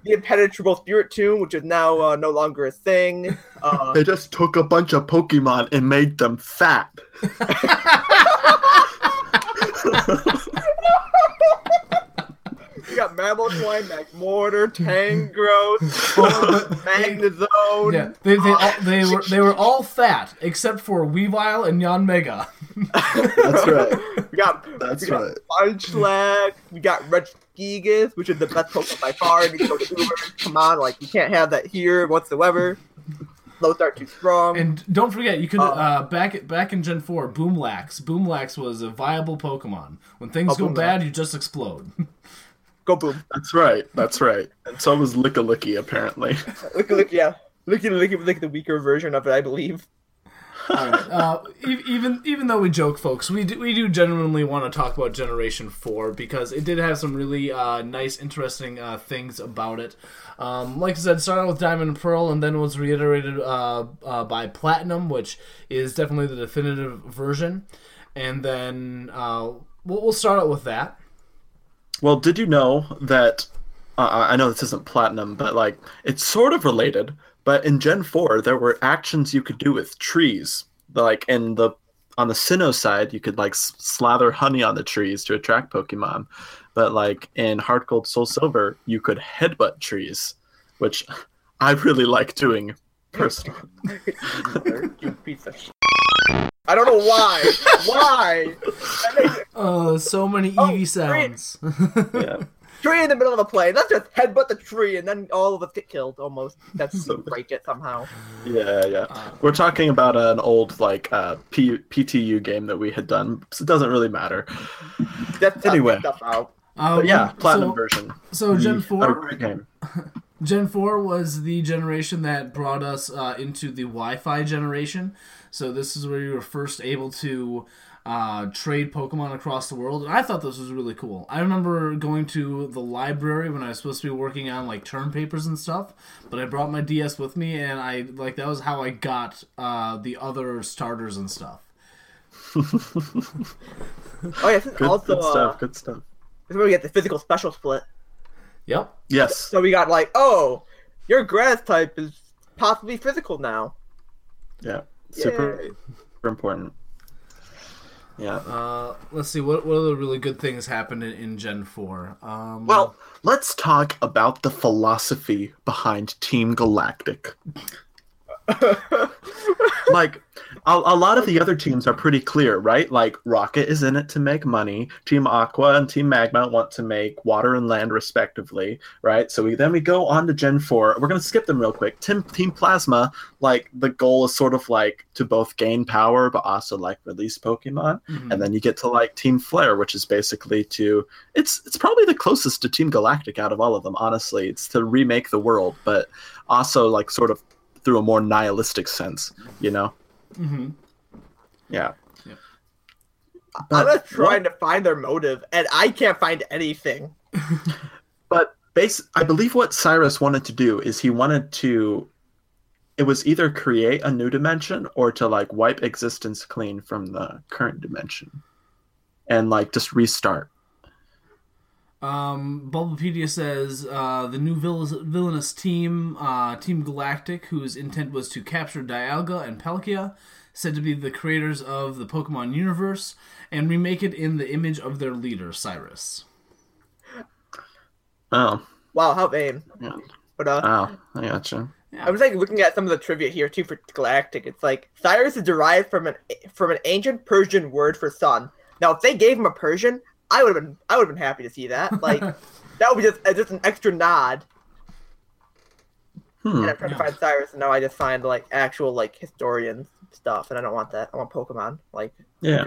the Impenetrable Spiritomb, which is now uh, no longer a thing. Uh, They just took a bunch of Pokemon and made them fat. we got Mamoswine, Magmortar, Tangrowth, Magnezone. Yeah, they, they, all, they were they were all fat except for Weavile and Yanmega. That's right. We got That's we got right. Munchlax, we got Regigigas, which is the best Pokemon by far. And you go Uber, come on, like you can't have that here whatsoever. Those are too strong. And don't forget, you could uh, back back in Gen Four, Boomlax. Boomlax was a viable Pokemon. When things Oh, go Boomlax. bad, you just explode. go boom. That's right. That's right. And so was Lickilicky, apparently. Look, look, yeah. Look at look at the weaker version of it, I believe. uh, e- even even though we joke, folks, we do, we do genuinely want to talk about Generation Four because it did have some really uh, nice, interesting uh, things about it. Um, like I said, started out with Diamond and Pearl, and then was reiterated uh, uh, by Platinum, which is definitely the definitive version. And then uh, we'll, we'll start out with that. Well, did you know that? Uh, I know this isn't platinum, but like it's sort of related. But in Gen Four, there were actions you could do with trees. Like in the on the Sinnoh side, you could like slather honey on the trees to attract Pokemon. But like in Heart Gold, Soul Silver, you could headbutt trees, which I really like doing personally. you piece of shit. I don't know why. why? That makes it Uh, so many Oh, Eevee sounds. yeah. tree in the middle of a plane. Let's just headbutt the tree, and then all of us get killed almost. That's So- break it somehow. Yeah, yeah. We're talking about an old like uh, P- PTU game that we had done. So it doesn't really matter. That's Anyway. stuff out. Uh, But yeah, so- platinum version. So Gen Four, great game. Gen 4 was the generation that brought us uh, into the Wi Fi generation. So, this is where you were first able to uh, trade Pokemon across the world. And I thought this was really cool. I remember going to the library when I was supposed to be working on like term papers and stuff, but I brought my DS with me, and I like that was how I got uh, the other starters and stuff. Oh yeah, Good, also good uh, stuff. Good stuff. this is where we get the physical special split. Yep. Yes. So we got like, oh, your grass type is possibly physical now. Yeah. Super, Yay. super important. Yeah. Uh, let's see what what other really good things happened in, in Gen Four. Um, Well, let's talk about the philosophy behind Team Galactic. like a, a lot of the other teams are pretty clear, right? Like Rocket is in it to make money. Team Aqua and Team Magma want to make water and land respectively, right? So we then we go on to Gen 4. We're going to skip them real quick. Team Team Plasma, like the goal is sort of like to both gain power but also like release Pokemon. mhm. And then you get to like Team Flare, which is basically to it's it's probably the closest to Team Galactic out of all of them, honestly. It's to remake the world, but also like sort of through a more nihilistic sense, you know? Mhm. Yeah. Yeah. I'm But, just trying to find their motive, and I can't find anything. but base I believe what Cyrus wanted to do is he wanted to it was either create a new dimension or to like wipe existence clean from the current dimension and like just restart. Um, Bulbapedia says uh, the new vil- villainous team, uh, Team Galactic, whose intent was to capture Dialga and Palkia, said to be the creators of the Pokemon universe and remake it in the image of their leader, Cyrus. Oh, Wow, how vain. yeah. But uh, Oh, I gotcha. I was like looking at some of the trivia here too for Galactic. It's like Cyrus is derived from an from an ancient Persian word for sun. Now, if they gave him a Persian, I would have been I would have been happy to see that. Like that would be just uh, just an extra nod. Hmm. And I'm trying Yeah. to find Cyrus, and now I just find like actual like historian stuff, and I don't want that. I want Pokemon. Like, Yeah.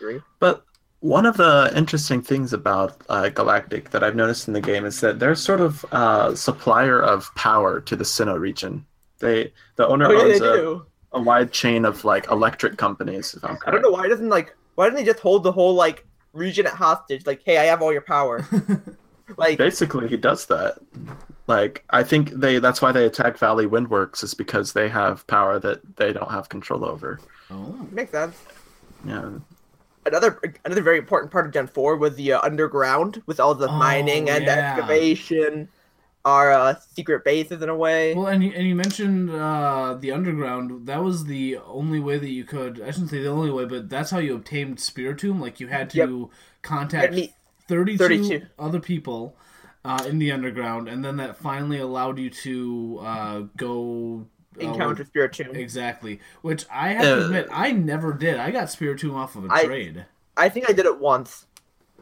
agree. But one of the interesting things about uh, Galactic that I've noticed in the game is that they're sort of uh, supplier of power to the Sinnoh region. They the owner Oh yeah, owns a, a wide chain of like electric companies. If I'm I don't know why doesn't like why doesn't he just hold the whole like region at hostage? Like, hey, I have all your power. like, Basically, he does that. Like I think they that's why they attack Valley Windworks is because they have power that they don't have control over. Oh. makes sense. Yeah. Another another very important part of Gen Four was the uh, underground with all the Oh, mining and yeah. excavation, our uh, secret bases in a way. Well, and you, and you mentioned uh, the underground. That was the only way that you could. I shouldn't say the only way, but that's how you obtained Spiritomb. Like you had to Yep. contact meet 32, 32. other people uh, in the underground, and then that finally allowed you to uh, go uh, Encounter Spiritomb. Exactly. Which I have to Uh, admit, I never did. I got Spiritomb off of a I- trade. I think I did it once,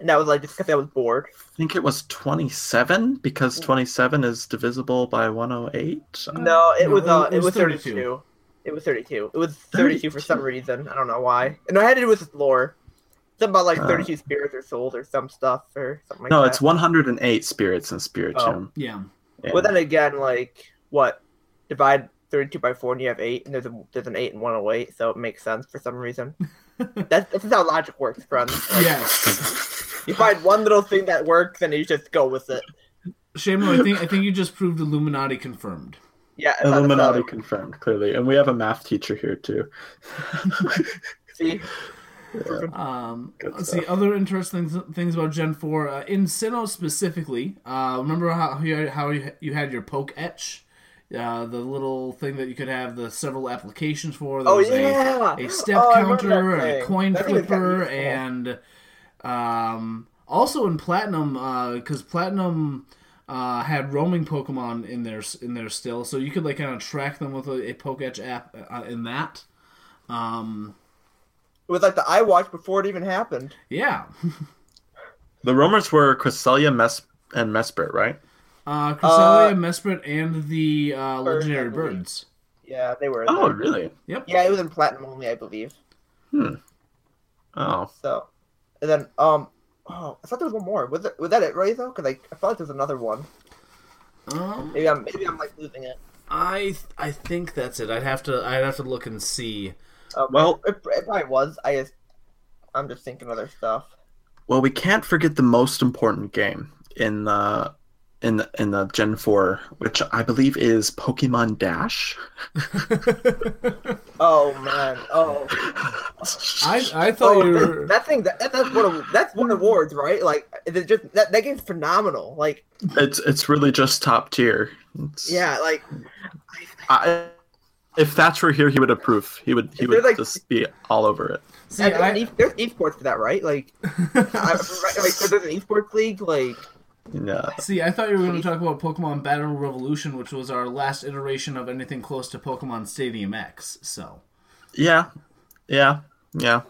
and that was like just because I was bored. I think it was 27 because 27 is divisible by 108. No, it No, was uh, it it was was 32. 32. It was 32. It was 32 for some reason. I don't know why. And I had to do with his lore. Something about like Uh. 32 spirits or souls or some stuff or something like no, that. it's 108 spirits in Spirit Oh. Yeah. Yeah. Well, then again, like what divide 32 by 4 and you have 8 and there's a there's an 8 and 108 so it makes sense for some reason that's this is how logic works friends Like, Yes. you find one little thing that works and you just go with it Shamu, I think I think you just proved Illuminati confirmed. yeah Illuminati it's confirmed clearly, and we have a math teacher here too. not- see Um, Good let's stuff. see other interesting things about Gen Four. Uh, in Sinnoh specifically, uh, remember how you had, how you you had your Poketch, uh, the little thing that you could have the several applications for. There Oh, was yeah! a, a step Oh, counter, and a coin That thing was kinda flipper, useful. and um, also in Platinum, because Platinum. Uh, had roaming Pokemon in there in there still, so you could like kind of track them with a, a Poketch app uh, in that. Um, it was like the iWatch before it even happened yeah, The rumors were Cresselia, Mes- and Mesprit, right? Uh, Cresselia, Uh, Mesprit, and the uh, legendary birds. yeah they were Oh, there. really? Yep. yeah it was in platinum only i believe Hmm. Oh, so and then um oh i thought there was one more was it was that it right though because I, I felt like there was another one Um, maybe i'm maybe i'm like losing it I I think that's it. I'd have to I'd have to look and see. Okay. Well- it, it probably was. I just, I'm just thinking other stuff. well, we can't forget the most important game in the in the, in the Gen Four, which I believe is Pokemon Dash. Oh man. Oh. I I thought oh you that, were. that thing. That, that's one of that's one awards, right? Like, is it just that that game's phenomenal. Like, It's it's really just top tier. It's- yeah. Like, I, if Thatch were here, he would approve. He would he would like- just be all over it. See, and there's, I, an e- there's esports for that, right? Like, I, right, like so there's an esports league. Like, Yeah. see. I thought you were going to talk about Pokemon Battle Revolution, which was our last iteration of anything close to Pokemon Stadium X. So Yeah, yeah, yeah.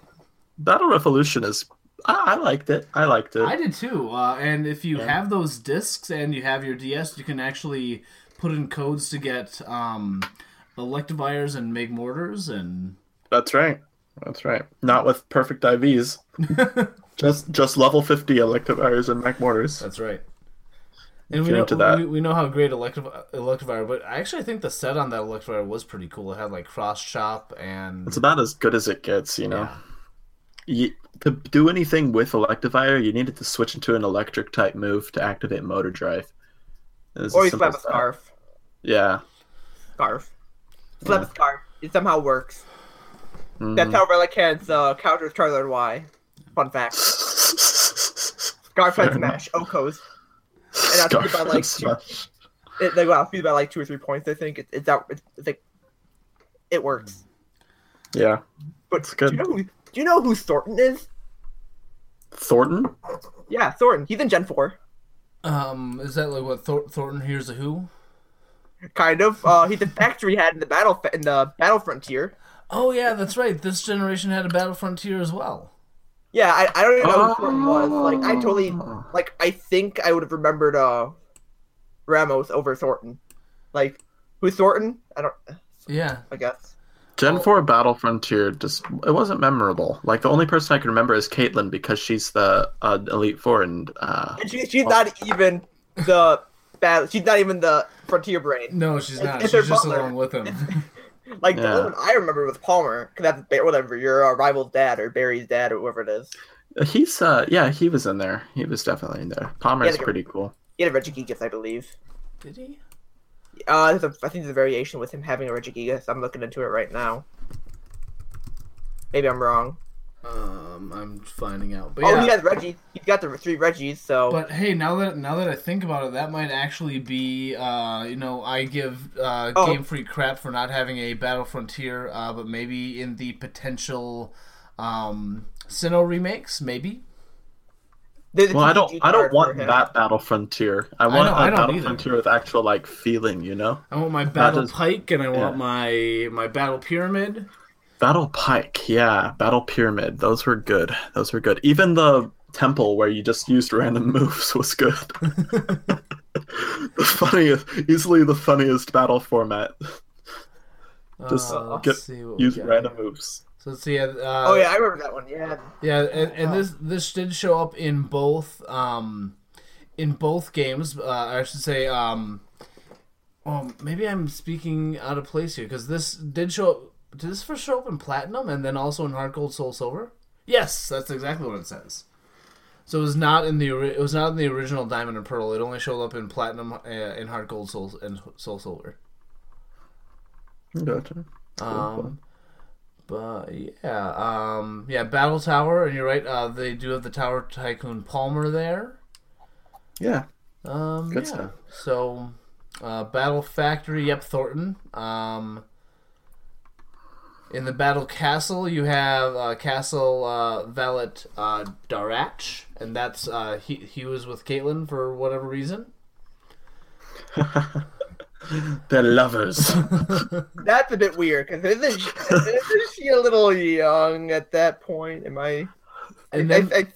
Battle Revolution is. I, I liked it. I liked it. I did too. Uh, and if you have those discs and you have your DS, you can actually put in codes to get um, Electivires and Magmortars and That's right. That's right. Not with perfect IVs. just just level fifty Electivires and Magmortars. That's right. And we know, that. we, we know how great Electiv- Electivire, but I actually think the set on that Electivire was pretty cool. It had like cross chop and It's about as good as it gets, you know. Yeah. You, to do anything with Electivire, you needed to switch into an electric type move to activate Motor Drive. Or you simple slap a as scarf. Yeah. Scarf. Slap a scarf. It somehow works. Mhm. That's how Relicanth's uh, counters Charizard Y. Fun fact. Scarf Fair and Smash. Okos. And that's Scarf by and like two, it, they got beat by like two or three points. I think it, it's out. It's, it's like it works. Yeah. But it's good. do you know who? Do you know who Thornton is? Thornton? Yeah, Thornton. He's in Gen Four. um, is that like what Thor- Thornton here's a who? Kind of. Uh, he's the factory head in the battle in the Battle Frontier. Oh yeah, that's right. This generation had a Battle Frontier as well. Yeah, I, I don't even know who Thornton was. Like I totally Oh. like I think I would have remembered uh Ramos over Thornton. Like who's Thornton? I don't. Yeah, I guess. Gen 4 Battle Frontier just it wasn't memorable. Like the only person I can remember is Caitlin because she's the uh, Elite Four and uh And she, she's not even the battle. She's not even the Frontier brain. no, she's not. It's their she's just butler. along with him. Like the Yeah. only one I remember was Palmer, because that's whatever your uh, rival's dad or Barry's dad or whoever it is. he's uh yeah, he was in there. He was definitely in there. Palmer's like a- pretty cool. He had a Regigigas, I believe. Did he? Uh, there's a, I think there's a variation with him having a Regigigas. I'm looking into it right now. Maybe I'm wrong. Um, I'm finding out. But Oh, yeah. he has Reggie. He's got the three Reggies, so But hey, now that now that I think about it, that might actually be, uh, you know, I give uh, Oh. Game Freak crap for not having a Battle Frontier, uh, but maybe in the potential um, Sinnoh remakes, maybe. There's Well, I don't I don't want that Battle Frontier. I want know, I a don't Battle either. Frontier with actual like feeling, you know? I want my Battle does- Pike and I want my my Battle Pyramid. Battle Pike, yeah, Battle Pyramid, those were good. Those were good. Even the temple where you just used random moves was good. the funniest, easily the funniest battle format. Just Uh, get see what use random here. moves. So let's see. Uh, Oh yeah, I remember that one. Yeah. Yeah, and, and this this did show up in both um, in both games. Uh, I should say um, Oh, maybe I'm speaking out of place here because this did show up. Did this first show up in platinum and then also in Heart Gold Soul Silver? Yes, that's exactly what it says. So it was not in the it was not in the original Diamond and Pearl. It only showed up in platinum, uh, in Heart Gold, Soul and Soul Silver. Gotcha. Um, but yeah, um, yeah, Battle Tower, and you're right. Uh, they do have the Tower Tycoon Palmer there. Yeah. Um, Good yeah. stuff. So, uh, Battle Factory, yep, Thornton. Um, in the Battle Castle, you have uh, Castle uh, Valet uh, Darach, and that's uh, he he was with Caitlin for whatever reason. They're lovers. That's a bit weird because isn't, she- isn't she a little young at that point? Am I? And I, then I,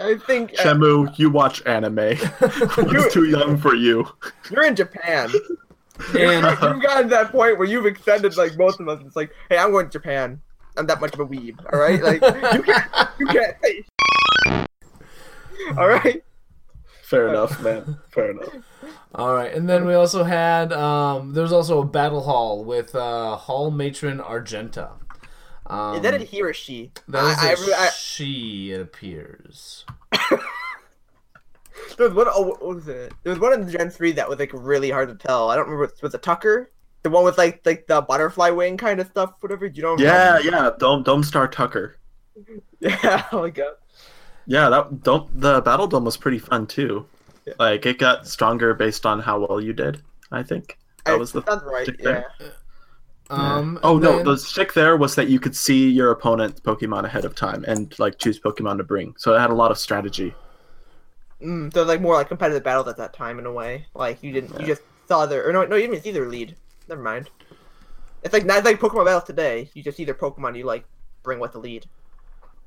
I think uh, Shamu, you watch anime. What's too young for you? you're in Japan. And You've gotten to that point where you've extended like most of us. It's like, hey, I'm going to Japan. I'm that much of a weeb. All right, like you can't, you can't say. All right. Fair enough, man. Fair enough. All right, and then we also had um, there was also a battle hall with uh, Hall Matron Argenta. Um, Is that a he or she? that was I- a I I- she, it appears. There was one. Oh, what was it? There was one in the Gen three that was like really hard to tell. I don't remember. It Was it Tucker? The one with like like the butterfly wing kind of stuff, whatever. You don't. Yeah, yeah. Dome Dome Star Tucker. yeah. Oh my god. Yeah, that don't the battle dome was pretty fun too. Like it got stronger based on how well you did. I think that I- was the sounds right. stick Yeah. there. Um, Oh no, then- the stick there was that you could see your opponent's Pokemon ahead of time and like choose Pokemon to bring. So it had a lot of strategy. Mm, so like more like competitive battles at that time in a way. Like you didn't. You just saw their or no no you didn't see their lead. Never mind. It's like not like Pokemon battles today. You just see their Pokemon you like bring with the lead.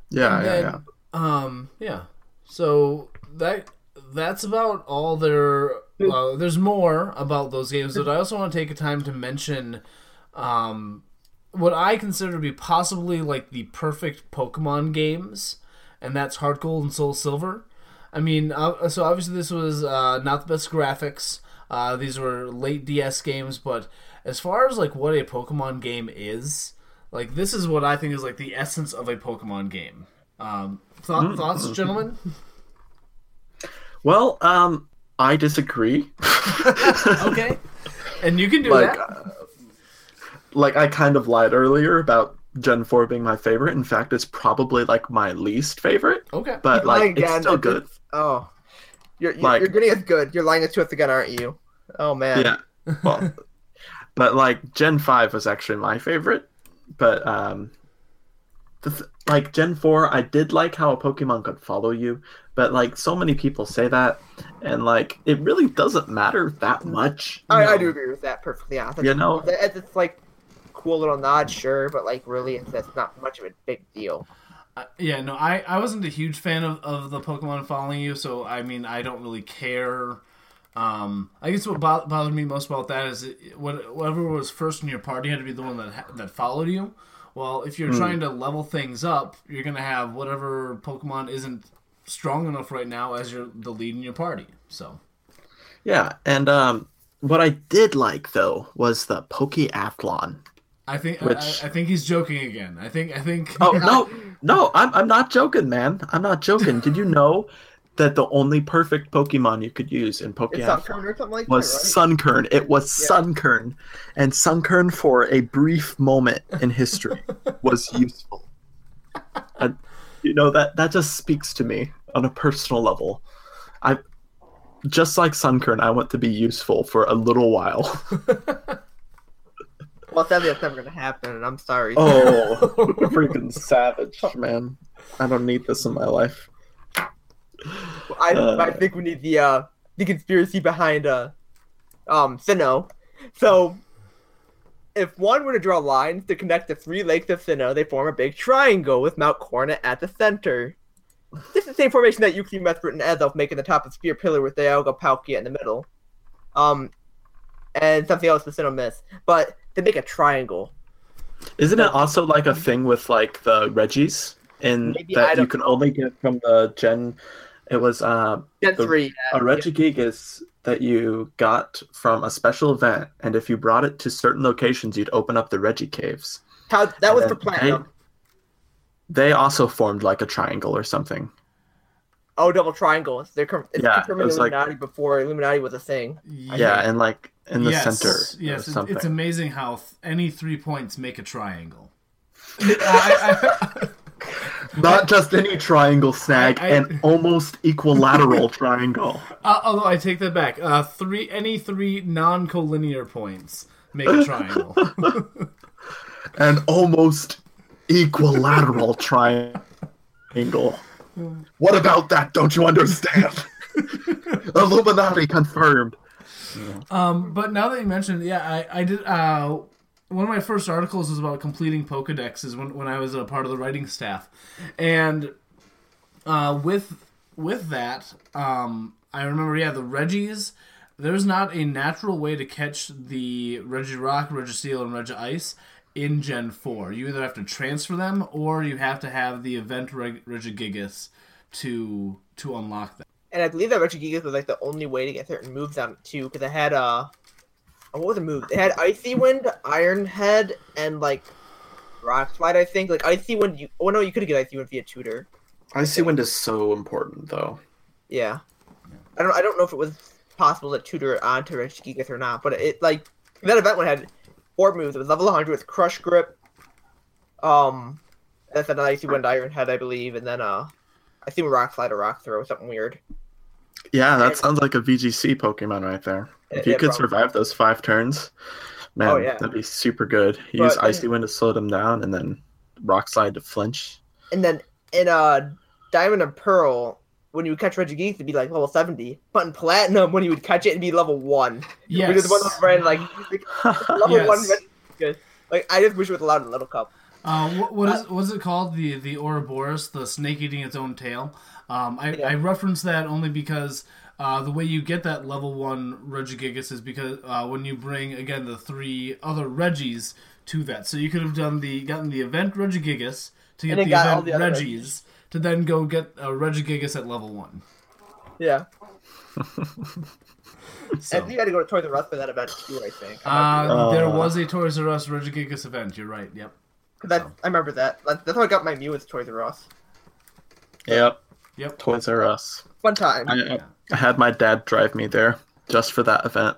Yeah, And yeah, then, yeah. Um, yeah. So that that's about all there. Uh, there's more about those games, but I also want to take a time to mention um, what I consider to be possibly like the perfect Pokemon games, and that's Heart Gold and Soul Silver. I mean, uh, so obviously this was uh, not the best graphics. Uh, these were late DS games, but as far as like what a Pokemon game is, like this is what I think is like the essence of a Pokemon game. Um, thought, thoughts, gentlemen? Well, um, I disagree. Okay, and you can do like, that. uh, like I kind of lied earlier about Gen Four being my favorite. In fact, it's probably like my least favorite. Okay, But Lying like, it's again, still it's- good. Oh, you're you're, Like- you're getting us good. You're lying to us again, aren't you? Oh man. Yeah. Well, but like Gen Five was actually my favorite. But um, the th- like Gen Four, I did like how a Pokemon could follow you. But like so many people say that, and like it really doesn't matter that much. I, I do agree with that perfectly. Honest. You know? it's, it's like cool little nod, sure, but like really, it's, it's not much of a big deal. Yeah, no, I, I wasn't a huge fan of, of the Pokemon following you, so I mean, I don't really care. Um, I guess what bo- bothered me most about that is it, whatever was first in your party had to be the one that ha- that followed you. Well, if you're trying to level things up, you're gonna have whatever Pokemon isn't strong enough right now as your the lead in your party. So Yeah, and um, what I did like though was the Pokeathlon. I think Which- I, I think he's joking again. I think I think Oh no, no, I'm I'm not joking, man. I'm not joking. Did you know that the only perfect Pokemon you could use in It's Pokeathlon Sunkern or something like was that, right? Sunkern. It was Yeah. Sunkern, and Sunkern for a brief moment in history was useful. And, you know that that just speaks to me on a personal level. I just like Sunkern, I want to be useful for a little while. Well, sadly, that's never gonna happen, and I'm sorry. Oh, freaking savage, man! I don't need this in my life. I, Uh. I think we need the uh the conspiracy behind uh um Sinnoh. So if one were to draw lines to connect the three lakes of Sinnoh, they form a big triangle with Mount Coronet at the center. This is the same formation that Uxie Mesprit and Azelf make in the top of Spear Pillar with the Dialga Palkia in the middle. Um and something else the Sinnoh miss. But they make a triangle. Isn't it also like a thing with like the Reggies and Maybe, that you can only get from the Gen It was uh, Gen the- three. a yeah. Regigigas that you got from a special event, and if you brought it to certain locations, you'd open up the Reggie caves. How, that was And for platinum. They also formed like a triangle or something. Oh, double triangles. They're com- it's Yeah, confirming it was like- Illuminati before Illuminati was a thing. Yeah, and like in the yes, center Yes, or something. it's amazing how th- any three points make a triangle. I- I- Not just any triangle snag, I- I- an almost equilateral triangle. Uh, although I take that back, uh, three any three non-collinear points make a triangle. An almost equilateral triangle. What about that? Don't you understand? Illuminati confirmed. Um, but now that you mentioned, yeah, I, I did. Uh, one of my first articles was about completing Pokedexes when when I was a part of the writing staff, and uh, with with that, um, I remember, yeah, the Reggies. There's not a natural way to catch the Regirock, Registeel, and Regice in Gen 4. You either have to transfer them or you have to have the event Reg- Regigigas to to unlock them. And I believe that Regigigas was like the only way to get certain moves on it too, because it had uh, what was the move? It had Icy Wind, Iron Head, and like Rock Slide. I think like Icy Wind. You oh no, you could get Icy Wind via tutor. Icy Wind is so important, though. Yeah, I don't I don't know if it was possible to tutor it onto Regigigas or not, but it like that event one had four moves. It was level 100 with Crush Grip. Um, that's an Icy Wind, Iron Head, I believe, and then uh, I think Rock Slide or Rock Throw, something weird. Yeah, that sounds like a VGC Pokemon right there. If you Yeah, could probably. survive those five turns, man, Oh, yeah. that'd be super good. But- Use Icy Wind to slow them down, and then Rock Slide to flinch. And then in uh Diamond and Pearl, when you would catch Regigigas, it'd be like level seventy. But in Platinum, when you would catch it, it'd be level one. Yes. Because the one that ran like, like level Yes. one Regigigas. Like I just wish it was allowed in Little Cup. Uh, what, what is what is it called? The the Ouroboros, the snake eating its own tail. Um, I, Yeah. I reference that only because uh, the way you get that level one Regigigas is because uh, when you bring again the three other Reggies to that. So you could have done the gotten the event Regigigas to get the got event the other Reggies to then go get a Regigigas at level one. Yeah. So. And you had to go to Toys R Us for that event too, I think. I Uh, there was a Toys R Us Regigigas event. You're right. Yep. that, I remember that. That's how I got my Mew with Toys R Us. Yep. Yep. Toys R Us. One time. I, I- I had my dad drive me there just for that event.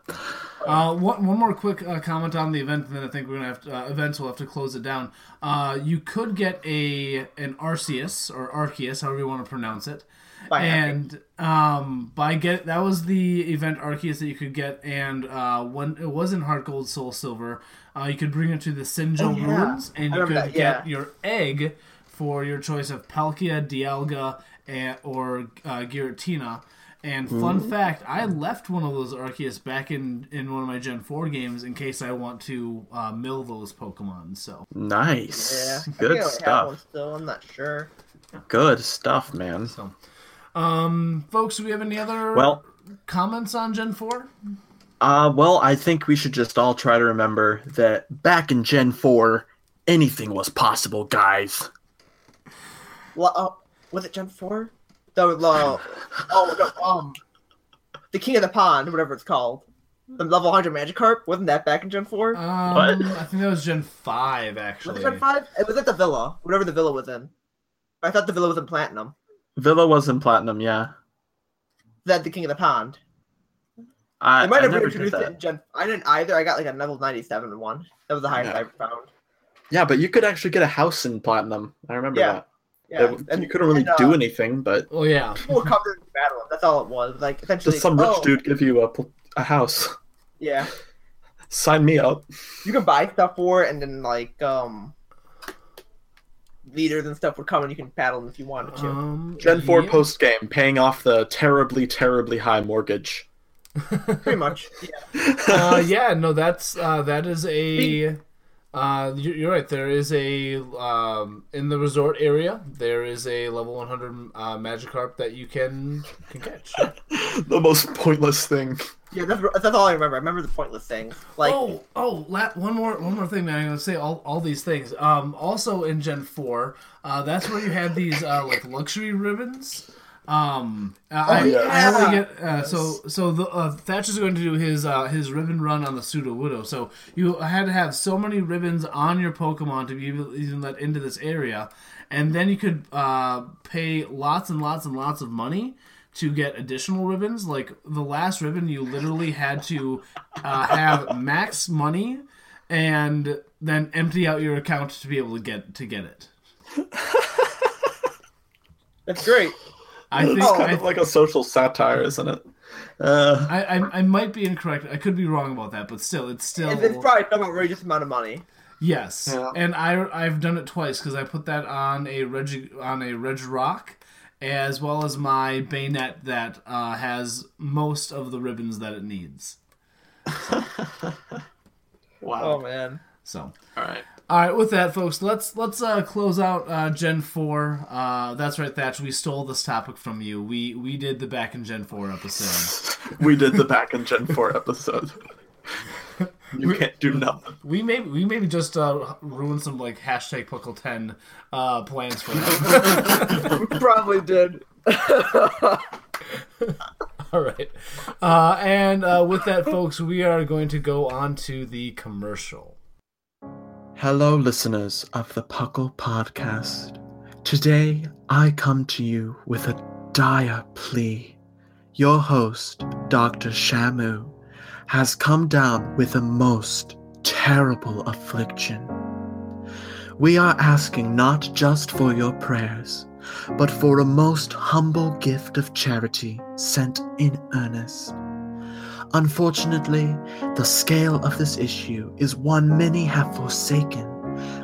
Uh, one, one more quick uh, comment on the event, and then I think we're gonna have to, uh, events. We'll have to close it down. Uh, you could get a an Arceus or Arceus, however you want to pronounce it, By and um, by get that was the event Arceus that you could get, and uh, when it was in Heart Gold, Soul Silver, uh, you could bring it to the Sinjoh Oh, yeah. ruins, and I you could remember that, get your egg for your choice of Palkia, Dialga, and, or uh, Giratina. And fun Mm. fact, I left one of those Arceus back in, in one of my Gen 4 games in case I want to uh, mill those Pokemon. So Nice. Yeah. I I Good have stuff. one still. I'm not sure. Good stuff, man. So, um, folks, do we have any other Well, comments on Gen 4? uh, well, I think we should just all try to remember that back in Gen 4, anything was possible, guys. Well, uh, was it Gen Four? The uh, oh no, um, the King of the Pond, whatever it's called. The level 100 Magikarp wasn't that back in Gen Four? Um, What? I think that was Gen 5, was actually. it Gen Five? It was at the Villa, whatever the Villa was in. I thought the Villa was in Platinum. Villa was in Platinum, yeah. That the King of the Pond. I, They might I have never reintroduced it in Gen. I didn't either. I got like a level 97 one. That was the highest Yeah. I ever found. Yeah, but you could actually get a house in Platinum. I remember Yeah. that. Yeah, It- you couldn't really and, uh, do anything, but Oh, yeah. People were covered in battle. That's all it was. Like essentially, just some rich oh, dude give you a, a house. Yeah, Sign me up. you can buy stuff for it, and then like um, leaders and stuff would come, and you can battle them if you wanted to. Um, Gen 4 yeah. post game, paying off the terribly, terribly high mortgage. Pretty much. Yeah. uh, yeah, no, that's uh, that is a. Uh, you- you're right. There is a um, in the resort area. There is a level 100 uh, Magikarp that you can can catch. the most pointless thing. Yeah, that's, that's all I remember. I remember the pointless thing. Like, oh, oh, la- one more, one more thing, man. I'm gonna say all, all these things. Um, also in Gen Four, uh, that's where you had these uh, like luxury ribbons. Um, I, yeah. I have get uh, so so the uh, Thatcher's going to do his uh, his ribbon run on the Sudowoodo. So you had to have so many ribbons on your Pokemon to be even let into this area, and then you could uh, pay lots and lots and lots of money to get additional ribbons. Like the last ribbon, you literally had to uh, have max money and then empty out your account to be able to get to get it. That's great. I think It's kind I, of like a social satire, isn't it? Uh, I, I I might be incorrect. I could be wrong about that, but still, it's still And it's probably some outrageous amount of money. yes. Yeah. And I I've done it twice because I put that on a reg on a Regirock, as well as my bayonet that uh, has most of the ribbons that it needs. wow. Oh man. So. All right. All right, with that, folks, let's let's uh, close out uh, Gen Four. Uh, that's right, Thatch. We stole this topic from you. We we did the back in Gen Four episode. We did the back in Gen 4 episode. You can't do nothing. We maybe we maybe just uh, ruined some like hashtag Puckle Ten uh, plans for them. We probably did. All right, uh, and uh, with that, folks, we are going to go on to the commercial. Hello, listeners of the Puckle Podcast. Today, I come to you with a dire plea. Your host, Dr. Shamu, has come down with a most terrible affliction. We are asking not just for your prayers, but for a most humble gift of charity sent in earnest. Unfortunately, the scale of this issue is one many have forsaken,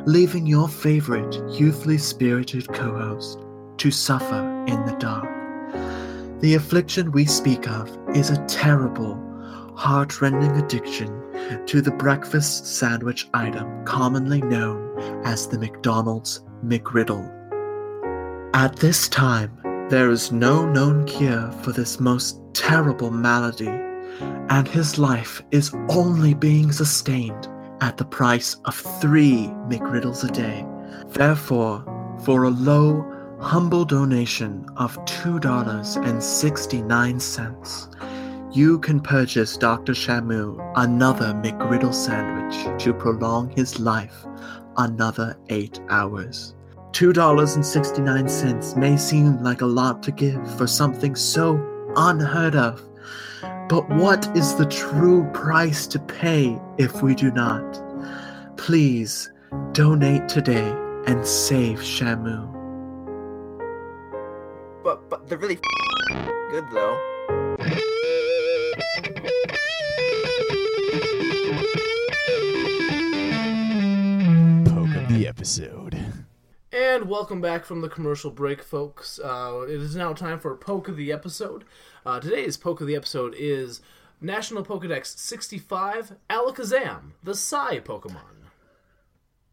leaving your favorite youthfully spirited co host to suffer in the dark. The affliction we speak of is a terrible, heart-rending addiction to the breakfast sandwich item commonly known as the McDonald's McGriddle. At this time, there is no known cure for this most terrible malady, and his life is only being sustained at the price of three McGriddles a day. Therefore, for a low, humble donation of $2.69, you can purchase Dr. Shamu another McGriddle sandwich to prolong his life another eight hours. $2.69 may seem like a lot to give for something so unheard of, but what is the true price to pay if we do not? Please donate today and save Shamu. But but they're really good though. Poke of the episode. And welcome back from the commercial break, folks. Uh, it is now time for Poke of the Episode. Uh, today's Poke of the Episode is National Pokedex 65 Alakazam, the Psy Pokemon.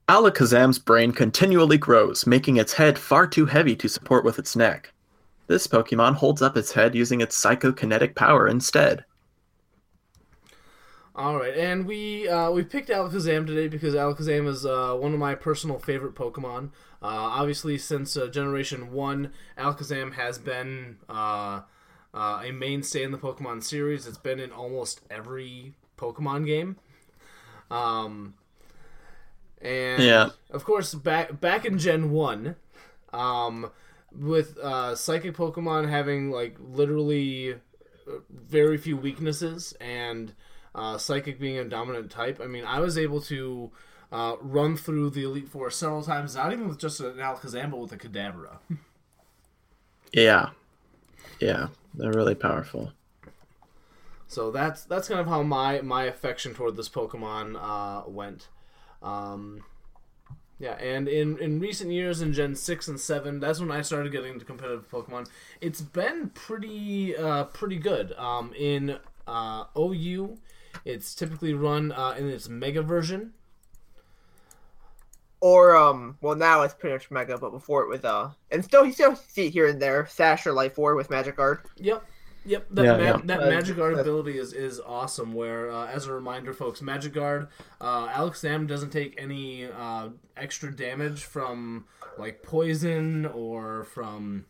Alakazam's brain continually grows, making its head far too heavy to support with its neck. This Pokemon holds up its head using its psychokinetic power instead. All right, and we uh, we picked Alakazam today because Alakazam is uh, one of my personal favorite Pokemon. Uh, obviously, since uh, Generation One, Alakazam has been uh, uh, a mainstay in the Pokemon series. It's been in almost every Pokemon game. Um, and Yeah. of course, back back in Gen One, um, with uh, Psychic Pokemon having like literally uh, very few weaknesses and uh, Psychic being a dominant type. I mean, I was able to uh, run through the Elite Four several times, not even with just an Alakazam, but with a Kadabra. Yeah. Yeah, they're really powerful. So that's that's kind of how my my affection toward this Pokemon uh, went. Um, yeah, and in in recent years, in Gen six and seven, that's when I started getting into competitive Pokemon. It's been pretty uh, pretty good. Um, in uh, OU, it's typically run uh, in its Mega version. Or um, well now it's pretty much Mega, but before it was uh, and still you still see it here and there Sash or Life Orb with Magic Guard. Yep. Yep, that, Yeah, ma- yeah. that Uh, Magic Guard uh, ability is, is awesome. Where, uh, as a reminder, folks, Magic Guard, uh, Alakazam doesn't take any uh, extra damage from like poison or from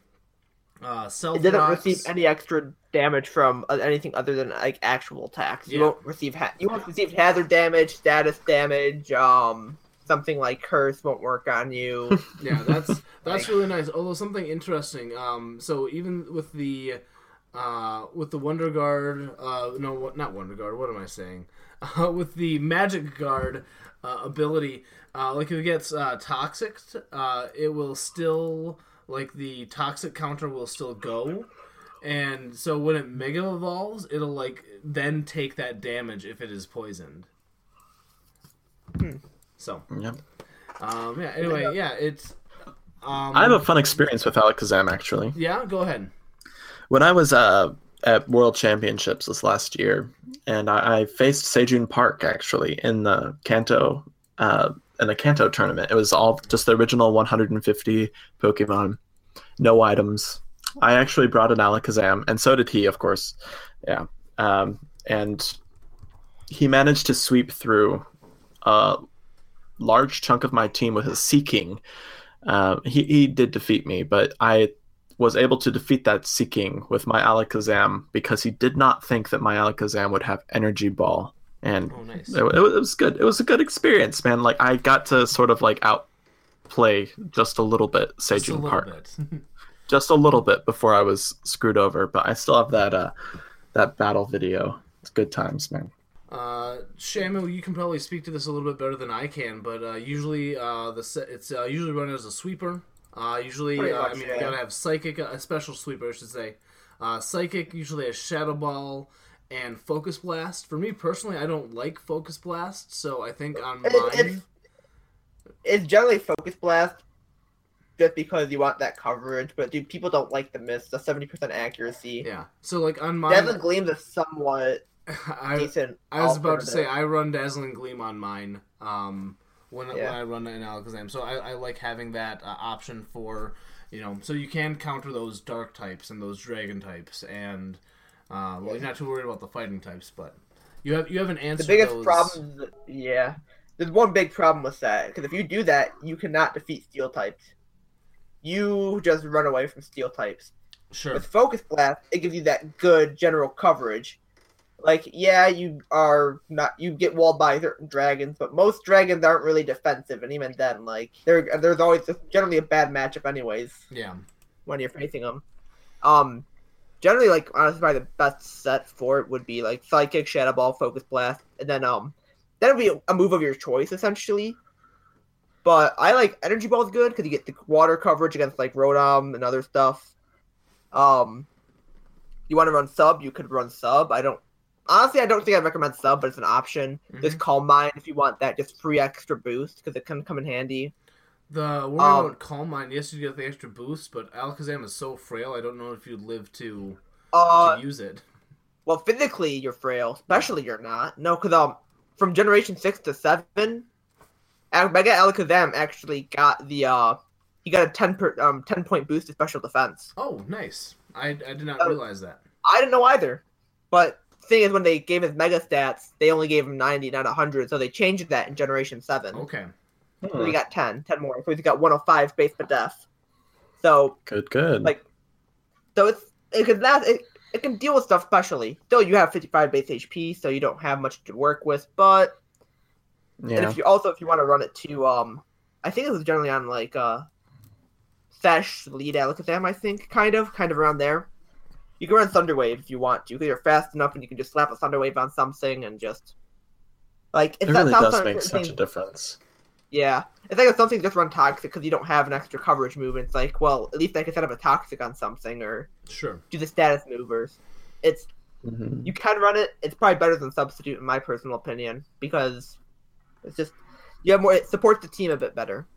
Uh, self It doesn't receive any extra damage from uh, anything other than like actual attacks. You Yeah. won't receive ha- you won't receive hazard damage, status damage. Um, something like curse won't work on you. Yeah, that's that's really nice. Although something interesting. Um, so even with the uh, with the Wonder Guard, uh, no, not Wonder Guard. What am I saying? Uh, with the Magic Guard uh, ability, uh, like if it gets uh, toxic, uh, it will still like the toxic counter will still go. And so when it mega evolves, it'll like then take that damage if it is poisoned. So Yep. um, yeah. Anyway, yeah, it's. Um, I have a fun experience with Alakazam actually. Yeah, go ahead. When I was uh, at World Championships this last year, and I, I faced Sejun Park actually in the Kanto uh, in the Kanto tournament. It was all just the original 150 Pokemon, no items. I actually brought an Alakazam, and so did he, of course. Yeah, um, and he managed to sweep through a large chunk of my team with his Seaking. Uh, he he did defeat me, but I was able to defeat that Seaking with my Alakazam because he did not think that my Alakazam would have Energy Ball, and Oh, nice. it, it was- good. It was a good experience, man. Like I got to sort of like outplay just a little bit a little Park, just a little bit before I was screwed over. But I still have that uh that battle video. It's good times, man. Uh, Shamu, you can probably speak to this a little bit better than I can, but uh, usually uh, the se- it's uh, usually run as a sweeper. Uh, usually, uh, I mean, yeah. you gotta have psychic, a special sweeper, I should say. Uh, psychic usually a shadow ball and focus blast. For me personally, I don't like focus blast, so I think on It- mine, it's, it's generally focus blast, just because you want that coverage. But dude, people don't like the miss. The seventy percent accuracy. yeah. So like on mine, Dazzling Gleam's a somewhat I, decent. I was about to say. I run Dazzling Gleam on mine um, when, when Yeah. I run an Alakazam, so I, I like having that uh, option for you know, so you can counter those dark types and those dragon types, and uh, well, you're not too worried about the fighting types, but you have you have an answer. The biggest those... problem, is, yeah, there's one big problem with that because if you do that, you cannot defeat steel types. You just run away from steel types. Sure. With focus blast, it gives you that good general coverage. Like, yeah, you are not you get walled by certain dragons, but most dragons aren't really defensive, and even then, like, there there's always generally a bad matchup, anyways Yeah. when you're facing them. Um, generally, like honestly, probably the best set for it would be like Psychic, Shadow Ball, Focus Blast, and then um, that would be a move of your choice essentially. But I like Energy Ball is good because you get the water coverage against like Rotom and other stuff. Um, you want to run sub, you could run sub. I don't honestly, I don't think I'd recommend sub, but it's an option. There's Calm Mind if you want that just free extra boost because it can come in handy. The worry Um, about Calm Mind, yes, you get the extra boost, but Alakazam is so frail. I don't know if you'd live to, Uh, to use it. Well, physically you're frail. Especially you're not. No, because um, from generation six to seven, Mega Alakazam actually got the uh, he got a ten per um ten point boost to special defense. Oh, nice. I, I did not Oh. realize that. I didn't know either, but thing is, when they gave his Mega stats, they only gave him ninety, not hundred. So they changed that in generation seven. Okay. So he got 10, 10 more. So he's got one hundred five base per death. So Good, good. like, so it's it can last. It, it can deal with stuff specially. Still, you have fifty five base HP, so you don't have much to work with, but. And yeah. if you also if you want to run it to um, I think it was generally on like uh, Sash lead Alakazam. I think kind of kind of around there. You can run Thunder Wave if you want to, because you're fast enough, and you can just slap a Thunder Wave on something and just like It it's really does make certain such a difference. Yeah, it's like if something just run Toxic because you don't have an extra coverage move. It's like, well, at least I can set up a Toxic on something or Sure. do the status movers. It's Mhm. you can run it. It's probably better than substitute in my personal opinion because it's just you have more. It supports the team a bit better.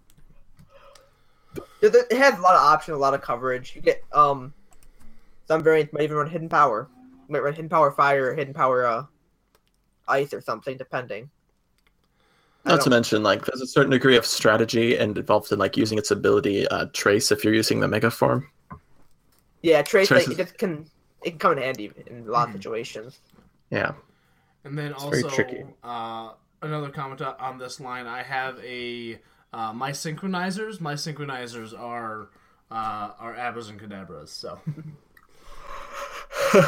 It it has a lot of options, a lot of coverage. You get um some variants might even run hidden power. You might run hidden power fire or hidden power uh ice or something depending. Not to mention, like, there's a certain degree of strategy and involved in like using its ability uh, trace if you're using the mega form. Yeah, trace like, Trace it is- just can it can come in handy in a lot of Hmm. situations. Yeah. And then very also tricky. uh, another comment on this line. I have a uh, my synchronizers. My synchronizers are uh, are abras and Kadabras. So Yeah,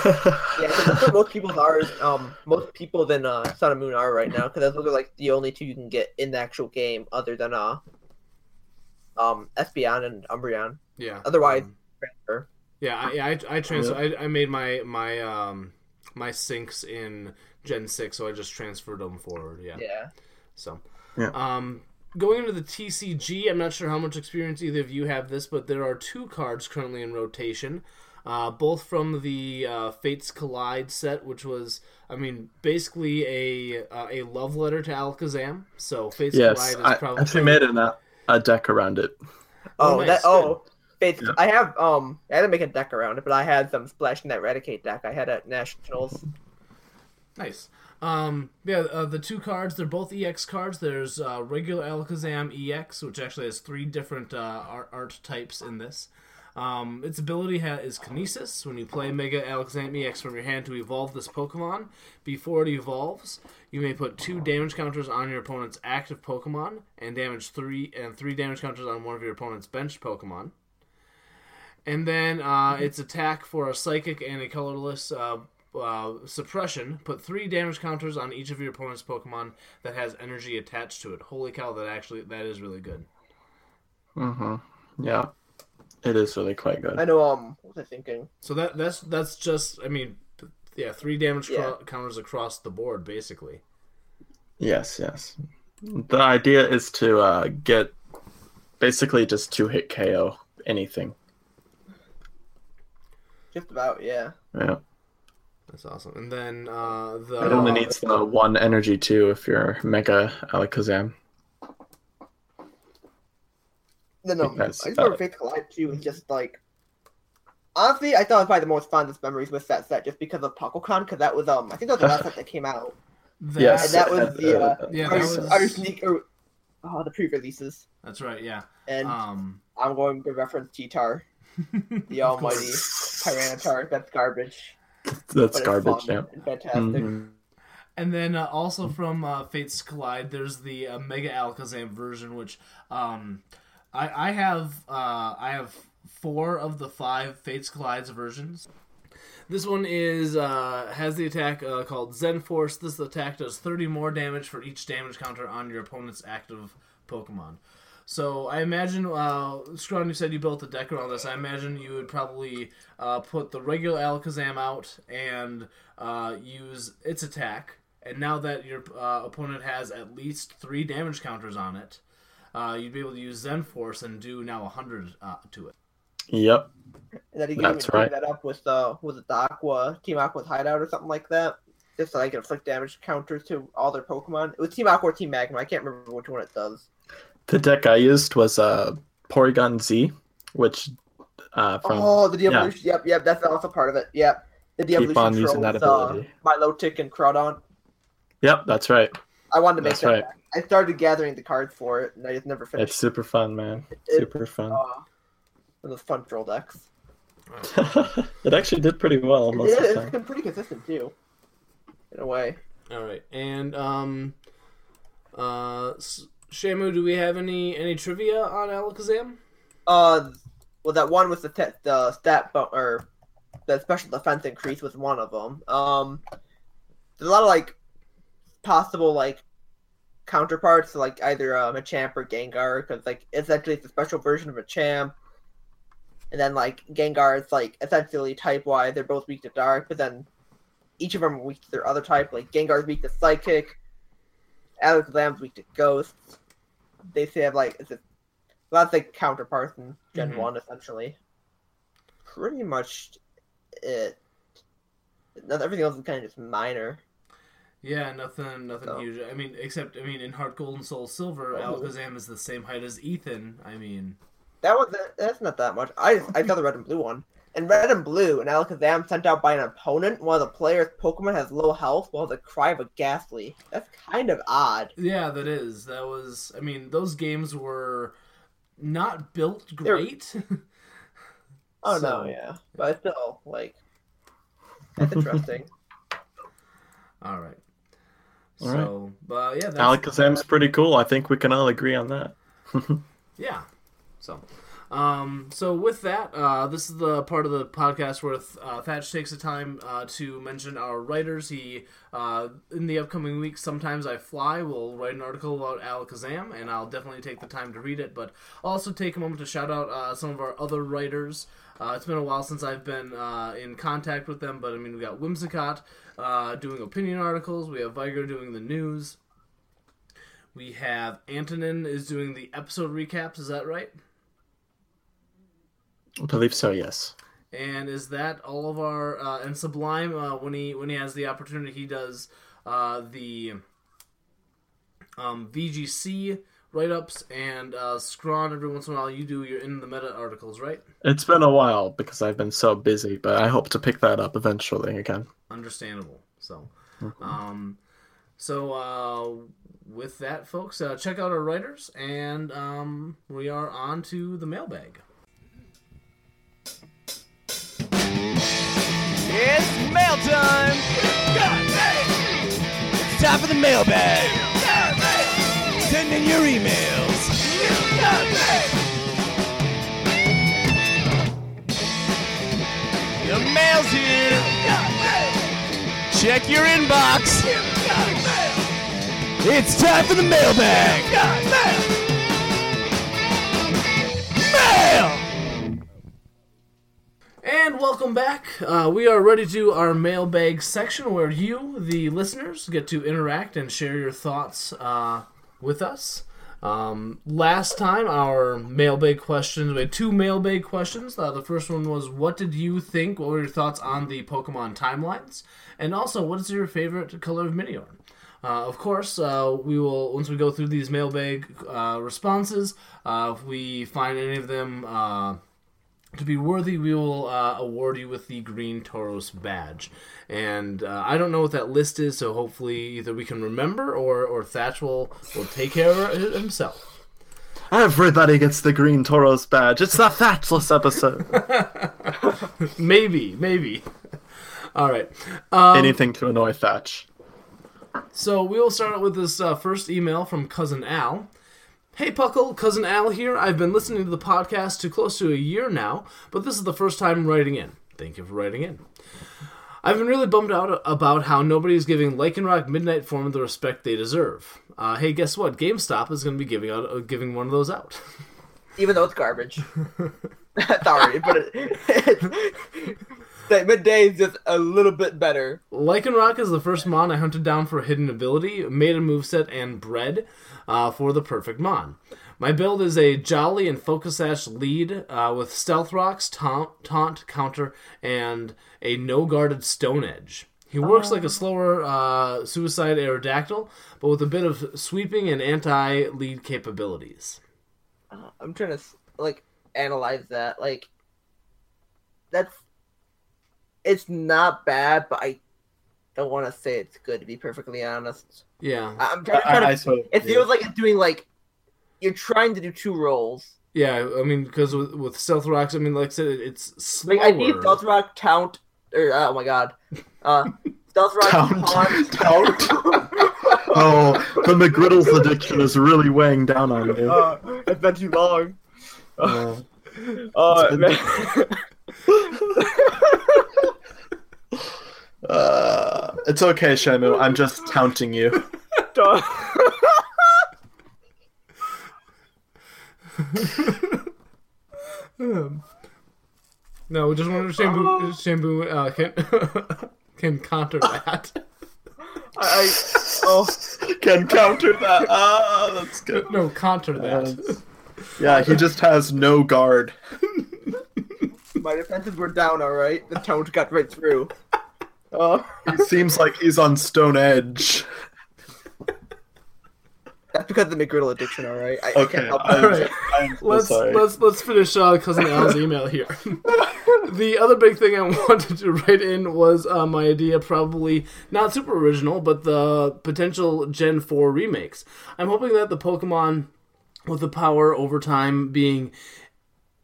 'cause that's what most people are. Um, most people than uh, Sun and Moon are right now because those are like the only two you can get in the actual game, other than uh, um, Espeon and Umbreon. yeah. Otherwise, um, transfer. yeah, I, yeah, I, I transfer. I, I made my my um my syncs in Gen six, so I just transferred them forward. Yeah. Yeah. So, Yeah. um, going into the TCG, I'm not sure how much experience either of you have this, but there are two cards currently in rotation. Uh, both from the uh, Fates Collide set, which was, I mean, basically a uh, a love letter to Alakazam. So Fates yes, Collide I is probably actually made an, a deck around it. Oh, nice, that. Oh, Faith, Yeah. I have um, I had to make a deck around it, but I had some splashing that Eradicate deck I had at nationals. Nice. Um, yeah, uh, the two cards, they're both EX cards. There's uh, regular Alakazam EX, which actually has three different uh, art, art types in this. Um, its ability ha- is Kinesis. When you play Mega EX from your hand to evolve this Pokemon, before it evolves, you may put two damage counters on your opponent's active Pokemon and damage three and three damage counters on one of your opponent's benched Pokemon. And then uh, its attack for a psychic and a colorless uh, uh, suppression. Put three damage counters on each of your opponent's Pokemon that has energy attached to it. Holy cow! That actually that is really good. hmm Yeah, it is really quite good. I know. Um, what was I thinking? So that that's that's just I mean, yeah, three damage cro- counters across the board basically. Yes, yes. The idea is to uh, get basically just two hit KO anything. Just about, yeah. Yeah. That's awesome. And then uh, the It only needs the one energy too if you're Mega Alakazam. Then um, I That's just remember valid. Fates Collide too was just like. Honestly, I thought it was probably the most fondest memories with that set, just because of PuckleCon, because that was um, I think that was the last set that came out, that- Yes, and that was the uh, Yeah, our, that was- our sneak, or, oh, the pre-releases, That's right. Yeah. and Um. I'm going to reference T-Tar, the almighty course. Tyranitar. That's garbage. That's garbage, fun yeah. and fantastic. Mhm. And then uh, also from uh, Fates Collide, there's the uh, Mega Alakazam version, which um, I, I have uh, I have four of the five Fates Collides versions. This one is uh, has the attack uh, called Zen Force. This attack does 30 more damage for each damage counter on your opponent's active Pokemon. So I imagine, uh, Scrawn, you said you built a deck around this. I imagine you would probably uh, put the regular Alakazam out and uh, use its attack. And now that your uh, opponent has at least three damage counters on it, uh, you'd be able to use Zen Force and do now 100 uh, to it. Yep. And then you can That's even right. right. that up with uh, with the Aqua Team Aqua's hideout or something like that. Just so I can inflict damage counters to all their Pokemon. It was Team Aqua or Team Magma. I can't remember which one it does. The deck I used was uh, Porygon Z, which uh, from oh, the yeah. Yep, yep. That's also part of it. Yep. The de-evolution on using that trolls, uh, ability. Milotic and Crawdaunt. Yep, that's right. I wanted to make That's that. right. I started gathering the cards for it, and I just never finished. It's super fun, man. It- Super fun. Uh, one of those fun troll decks. it actually did pretty well most Yeah, of the it's time. been pretty consistent too. In a way. All right, and um, uh, S- Shamu, do we have any any trivia on Alakazam? Uh, well, that one with the te- the stat bu- or the special defense increase was one of them. Um, there's a lot of like possible like counterparts, to, like either um, Machamp or Gengar, because like essentially it's a special version of Machamp. And then like Gengar is like essentially type wise, they're both weak to dark, but then each of them are weak to their other type. Like Gengar's weak to psychic, Alakazam's weak to ghosts. They say have like it's a lots of counterparts in Gen Mhm. One essentially. Pretty much it. Everything else is kind of just minor. Yeah, nothing, nothing So. huge. I mean, except I mean, in Heart Gold and Soul Silver, Oh. Alakazam is the same height as Ethan. I mean, That was that's not that much. I I saw the red and blue one. And red and blue, and Alakazam sent out by an opponent, one of the player's Pokemon has low health while the cry of a Gastly. That's kind of odd. yeah, that is that was. I mean, those games were not built great. Oh So- no, yeah, but still, like, that's interesting. all right. All so, but yeah, that's, Alakazam's pretty cool. I think we can all agree on that. Yeah. So, Um, so with that, uh, this is the part of the podcast where uh, Thatch takes the time uh, to mention our writers. He uh, in the upcoming weeks, sometimes I fly. will write an article about Alakazam, and I'll definitely take the time to read it. But also take a moment to shout out uh, some of our other writers. Uh, it's been a while since I've been in contact with them, but I mean, we got Whimsicott doing opinion articles. We have Viger doing the news. We have Antonin is doing the episode recaps. Is that right? I believe so. Yes. And is that all of our uh, and Sublime uh, when he when he has the opportunity he does uh, the um, VGC write ups and uh, Scrawn every once in a while you do your in the meta articles right? It's been a while because I've been so busy, but I hope to pick that up eventually again. Understandable. So, um, so uh, with that, folks, uh, check out our writers, and um, we are on to the mailbag. It's mail time! It's time for the mailbag! Send in your emails! The mail's here! Check your inbox! It's time for the mailbag! Mail! And welcome back. Uh, we are ready to do our mailbag section where you, the listeners, get to interact and share your thoughts uh, with us. Um, last time, our mailbag questions, we had two mailbag questions. Uh, the first one was, What did you think? What were your thoughts on the Pokemon timelines? And also, what is your favorite color of Minior? Uh, of course, uh, we will once we go through these mailbag uh, responses. Uh, if we find any of them uh, to be worthy, we will uh, award you with the Green Tauros badge. And uh, I don't know what that list is, so hopefully either we can remember or, or Thatch will, will take care of it himself. Everybody gets the Green Tauros badge. It's the Thatchless episode. maybe, maybe. All right. Um, Anything to annoy Thatch. So we will start with this uh, first email from cousin Al. Hey Puckle, cousin Al here. I've been listening to the podcast to close to a year now, but this is the first time writing in. Thank you for writing in. I've been really bummed out about how nobody is giving Lycanroc Midnight Form the respect they deserve. Uh, hey, guess what? GameStop is going to be giving out uh, giving one of those out. Even though it's garbage. Sorry, but it, it, that midday is just a little bit better. Lycanroc is the first Mon I hunted down for a hidden ability, made a moveset, and bred uh, for the perfect Mon. My build is a Jolly and Focus Sash lead uh, with Stealth Rocks, taunt, taunt, Counter, and a no guarded Stone Edge. He works like a slower uh, Suicide Aerodactyl, but with a bit of sweeping and anti lead capabilities. Uh, I'm trying to like analyze that. Like, that's it's not bad, but I don't want to say it's good to be perfectly honest. Yeah, I- I'm trying, trying I- I to. sort of- it feels like it's doing like you're trying to do two roles. yeah. I mean, because with, with Stealth Rocks, I mean, like I said, it's slower. Like I need Stealth Rock count or oh my god, uh, Stealth Rock Count. taunt. Count. Oh, the McGriddles addiction is really weighing down on you. Uh, it's been too long. Uh, Uh, been- man. Uh, it's okay, Shamu. I'm just counting you. Dog. No, we just want to shampoo. Shampoo uh, can can counter that. I, I oh Can counter that. Ah, that's good. No, counter that. Uh, yeah, he just has no guard. my defenses were down. All right, the taunt got right through. Uh, He seems like he's on stone edge. that's because of the McGriddle addiction. All right. I, I Okay, can't help I'm, it. All right. I'm so let's sorry. let's let's finish uh, cousin Al's email here. the other big thing I wanted to write in was uh, my idea, probably not super original, but the potential Gen Four remakes. I'm hoping that the Pokemon with the power over time being.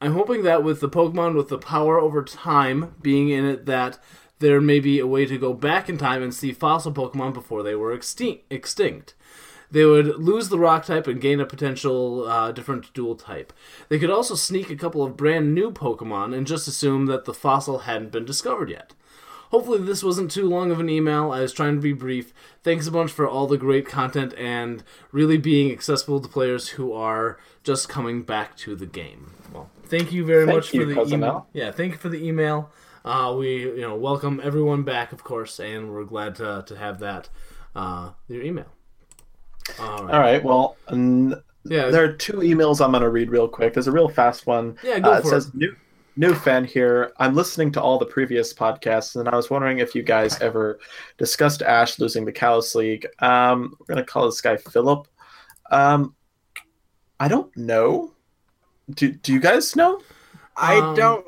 I'm hoping that with the Pokemon with the power over time being in it, that there may be a way to go back in time and see fossil Pokemon before they were extinct. extinct. They would lose the rock type and gain a potential uh, different dual type. They could also sneak a couple of brand new Pokemon and just assume that the fossil hadn't been discovered yet. Hopefully, this wasn't too long of an email. I was trying to be brief. Thanks a bunch for all the great content and really being accessible to players who are just coming back to the game. Well, thank you very Thank much you, for the email. Yeah, thank you for the email. Uh, we you know welcome everyone back, of course, and we're glad to to have that uh, your email. All right. All right. Well, n- Yeah. there are two emails I'm going to read real quick. There's a real fast one. Yeah, go Uh, it for says it. new new fan here. I'm listening to all the previous podcasts, and I was wondering if you guys ever discussed Ash losing the Kalos League. Um, we're going to call this guy Philip. Um, I don't know. Do Do you guys know? I Um, don't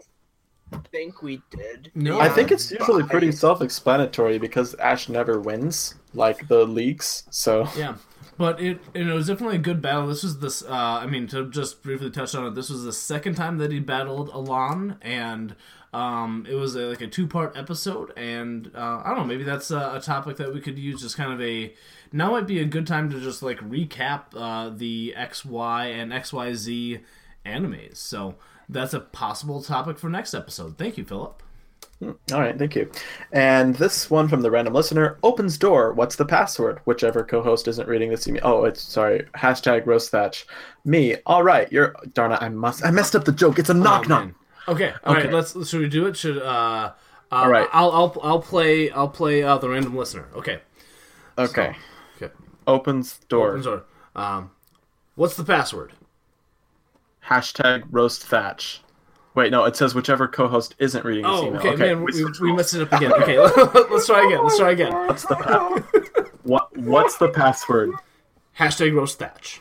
think we did. No. I think it's usually I- pretty self-explanatory because Ash never wins, like the leagues. So Yeah, but it it was definitely a good battle. This was this. Uh, I mean, to just briefly touch on it, this was the second time that he battled Alain, and um, it was a, like a two part episode. And uh, I don't know, maybe that's a, a topic that we could use as kind of a. Now might be a good time to just like recap uh, the X Y and X Y Z animes. So that's a possible topic for next episode. Thank you, Philip. All right, thank you. And this one from the random listener opens door. What's the password? Whichever co-host isn't reading this email. Oh, it's sorry. Hashtag roast thatch. Me. All right. You're darn it. I must. I messed up the joke. It's a knock Oh, knock. man. Okay, all right. Okay. Let's should we do it? Should uh, uh All right. I'll I'll I'll play I'll play uh, the random listener. Okay. Okay. Okay. Opens door. Opens door. Um, what's the password? Hashtag roast thatch. Wait, no. It says whichever co-host isn't reading this Oh, email. okay, man. We, switched we messed it up again. Okay, let's try again. Let's try again. What's the pa- what? What's the password? Hashtag roast thatch.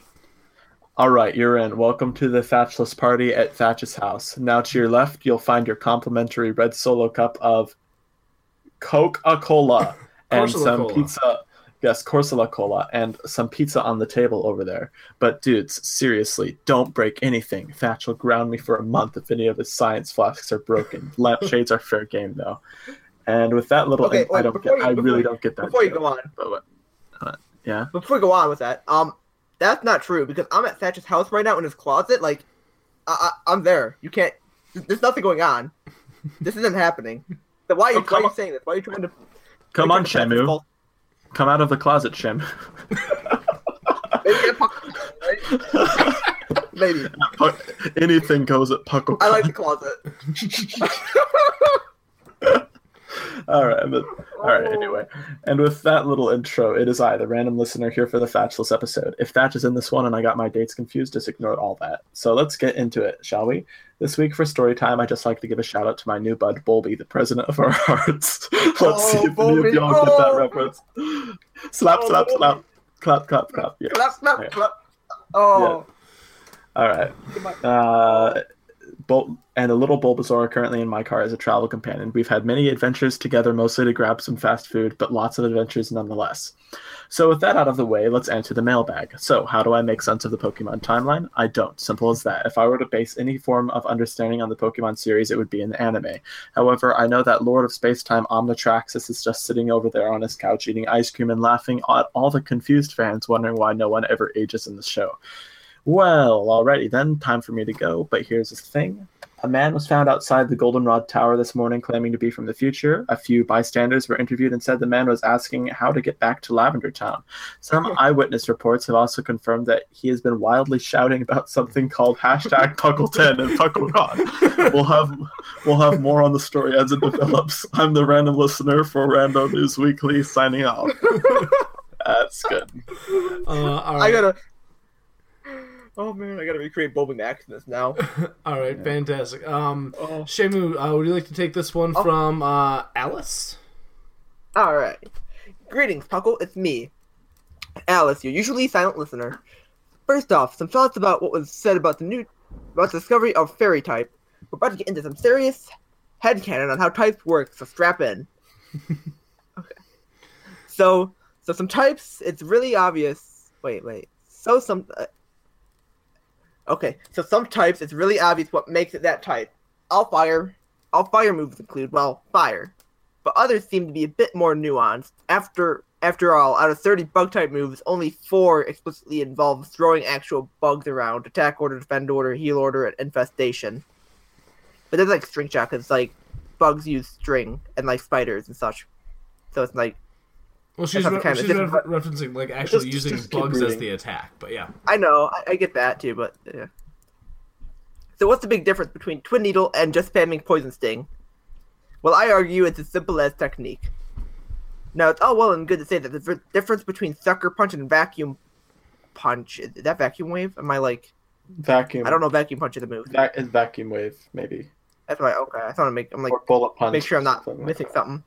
All right, you're in. Welcome to the Thatchless party at Thatch's house. Now to your left, you'll find your complimentary red solo cup of Coca-Cola and some pizza. Yes, Corsola Cola and some pizza on the table over there. But dudes, seriously, don't break anything. Thatch will ground me for a month if any of his science flasks are broken. Lampshades are fair game though. And with that little, Okay, I wait, don't get. you- I really you- don't get that. Before you go on, But what? Uh, yeah. before we go on with that, um, that's not true because I'm at Thatch's house right now in his closet. Like, I, I I'm there. You can't. There's nothing going on. This isn't happening. So why are you, Oh, why are you saying this? Why are you trying to? Come on, Shamu. Come out of the closet, Shamu. Maybe right? Maybe. Anything goes at Puckle. I like the closet. all right, but, all right. Anyway, and with that little intro, it is I, the random listener, here for the Thatchless episode. If Thatch is in this one and I got my dates confused, just ignore all that. So let's get into it, shall we? This week for story time, I just like to give a shout out to my new bud Bolby, the president of our hearts. let's Oh, see if any of Bolby. y'all get that Oh. reference. Slap, Oh, slap, slap, clap, clap, clap. Yes. Clap, clap, Okay. clap. Oh. All right. Uh, Bul- and a little Bulbasaur currently in my car as a travel companion. We've had many adventures together, mostly to grab some fast food, but lots of adventures nonetheless. So, with that out of the way, let's enter the mailbag. So, how do I make sense of the Pokemon timeline? I don't. Simple as that. If I were to base any form of understanding on the Pokemon series, it would be in the anime. However, I know that Lord of Spacetime Omnitraxis is just sitting over there on his couch eating ice cream and laughing at all the confused fans wondering why no one ever ages in the show. Well, alrighty then, time for me to go. But here's the thing. A man was found outside the Goldenrod Tower this morning claiming to be from the future. A few bystanders were interviewed and said the man was asking how to get back to Lavender Town. Some eyewitness reports have also confirmed that he has been wildly shouting about something called hashtag Puckle10 and PuckleCon. We'll have we'll have more on the story as it develops. I'm the random listener for Rando News Weekly signing off. That's good. Uh, all I gotta. Oh man, I gotta recreate Bulby Maximus now. All right, fantastic. Um, Oh. Shamu, uh, would you like to take this one Oh. from uh, Alice? All right. Greetings, Puckle. It's me, Alice, your usually silent listener. First off, some thoughts about what was said about the new about the discovery of fairy type. We're about to get into some serious headcanon on how types work, so strap in. okay. So, so some types, it's really obvious. Wait, wait. So some. Uh, okay, so some types, it's really obvious what makes it that type. All fire, all fire moves include well, fire but others seem to be a bit more nuanced. After After all, out of 30 bug type moves, only four explicitly involve throwing actual bugs around attack order, defend order, heal order, and infestation. But there's like string shot like bugs use string and like spiders and such. So it's like Well, she's, re- kind of she's re- referencing like actually Just- using just bugs as the attack, but yeah. I know, I, I get that too, but yeah. So what's the big difference between Twin Needle and just spamming Poison Sting? Well, I argue it's as simple as technique. Now, it's all well and good to say that the v- difference between Sucker Punch and Vacuum Punch is that Vacuum Wave? Am I like Vacuum. I don't know Vacuum Punch is a move. Vac- is vacuum wave maybe That's why okay. I thought I make I'm like or bullet punch. make sure I'm not something like missing that. something.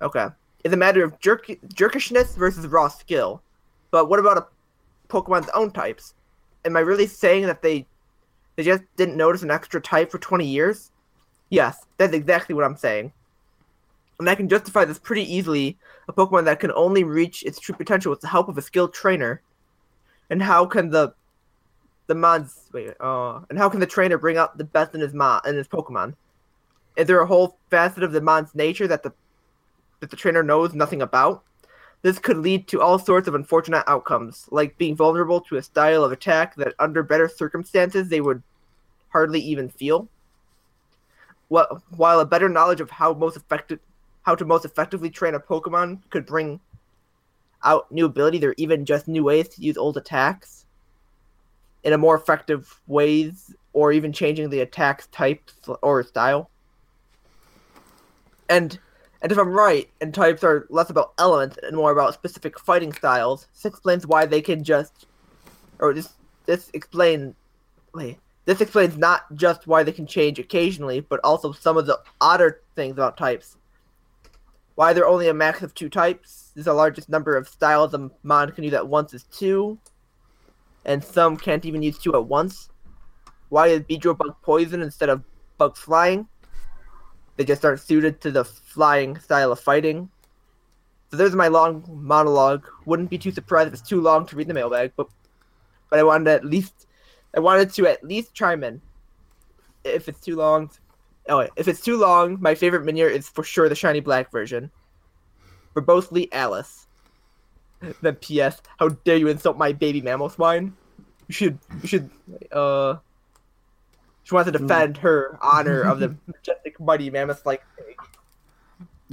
Okay. It's a matter of jerk jerkishness versus raw skill. But what about a Pokemon's own types? Am I really saying that they they just didn't notice an extra type for 20 years? Yes, that's exactly what I'm saying. And I can justify this pretty easily. A Pokemon that can only reach its true potential with the help of a skilled trainer. And how can the the mods wait, uh and how can the trainer bring out the best in his mon in his Pokemon? Is there a whole facet of the Mon's nature that the that the trainer knows nothing about? This could lead to all sorts of unfortunate outcomes, like being vulnerable to a style of attack that under better circumstances they would hardly even feel. While a better knowledge of how most effective how to most effectively train a Pokemon could bring out new abilities or even just new ways to use old attacks in a more effective ways or even changing the attack's type or style. And and if I'm right, and types are less about elements and more about specific fighting styles, this explains why they can just or this this explain wait, this explains not just why they can change occasionally, but also some of the odder things about types. Why there are only a max of two types. Is the largest number of styles a mon can use at once is two, and some can't even use two at once. Why is Beedrill bug poison instead of bug flying? They just aren't suited to the flying style of fighting. So there's my long monologue. Wouldn't be too surprised if it's too long to read the mailbag, but but I wanted at least I wanted to at least chime in. If it's too long, oh if it's too long, my favorite Minior is for sure the shiny black version. For both Lee Alice. Then P.S. How dare you insult my baby Mamoswine? You should you should uh. She wants to defend her honor of the majestic, mighty mammoth like pig.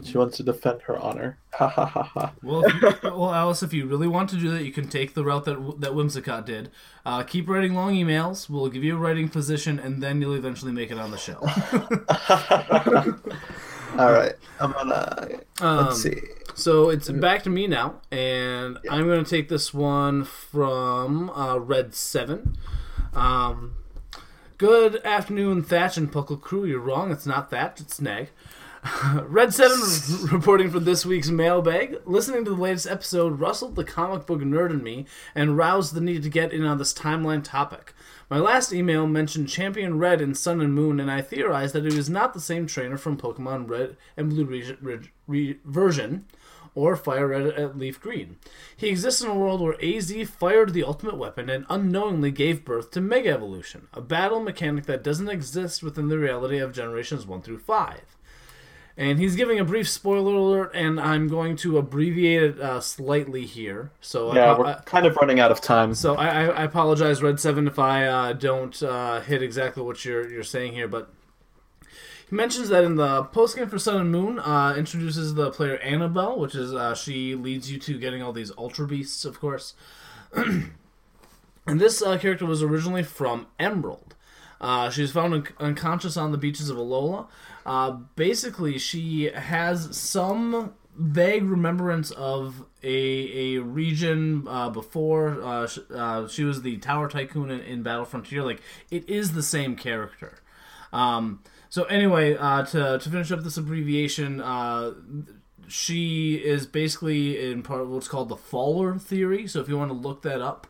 She wants to defend her honor. Ha ha ha ha. Well, if you- well, Alice, if you really want to do that, you can take the route that that Whimsicott did. Uh, keep writing long emails. We'll give you a writing position, and then you'll eventually make it on the show. All right. I'm gonna. Um, let's see. So it's back to me now, and I'm going to take this one from uh, Red Seven. Um, good afternoon, Thatch and Puckle Crew. You're wrong. It's not Thatch. It's Snag. Red Seven reporting for this week's mailbag. Listening to the latest episode rustled the comic book nerd in me and roused the need to get in on this timeline topic. My last email mentioned Champion Red in Sun and Moon, and I theorized that it is not the same trainer from Pokemon Red and Blue re- re- re- version or Fire Red at Leaf Green. He exists in a world where AZ fired the ultimate weapon and unknowingly gave birth to Mega Evolution, a battle mechanic that doesn't exist within the reality of generations 1 through 5. And he's giving a brief spoiler alert, and I'm going to abbreviate it uh, slightly here. So Yeah, I, we're I- kind of running out of time. so I, I, apologize, Red Seven, if I uh, don't uh, hit exactly what you're you're saying here, but he mentions that in the postgame for Sun and Moon, uh, introduces the player Anabel, which is uh, she leads you to getting all these Ultra Beasts, of course. and this uh, character was originally from Emerald. Uh, she was found un- unconscious on the beaches of Alola. Uh, basically, she has some vague remembrance of a, a region uh, before. Uh, sh- uh, she was the Tower Tycoon in, in Battle Frontier. Like, it is the same character. Um, so, anyway, uh, to, to finish up this abbreviation, uh, she is basically in part of what's called the Faller theory. So, if you want to look that up,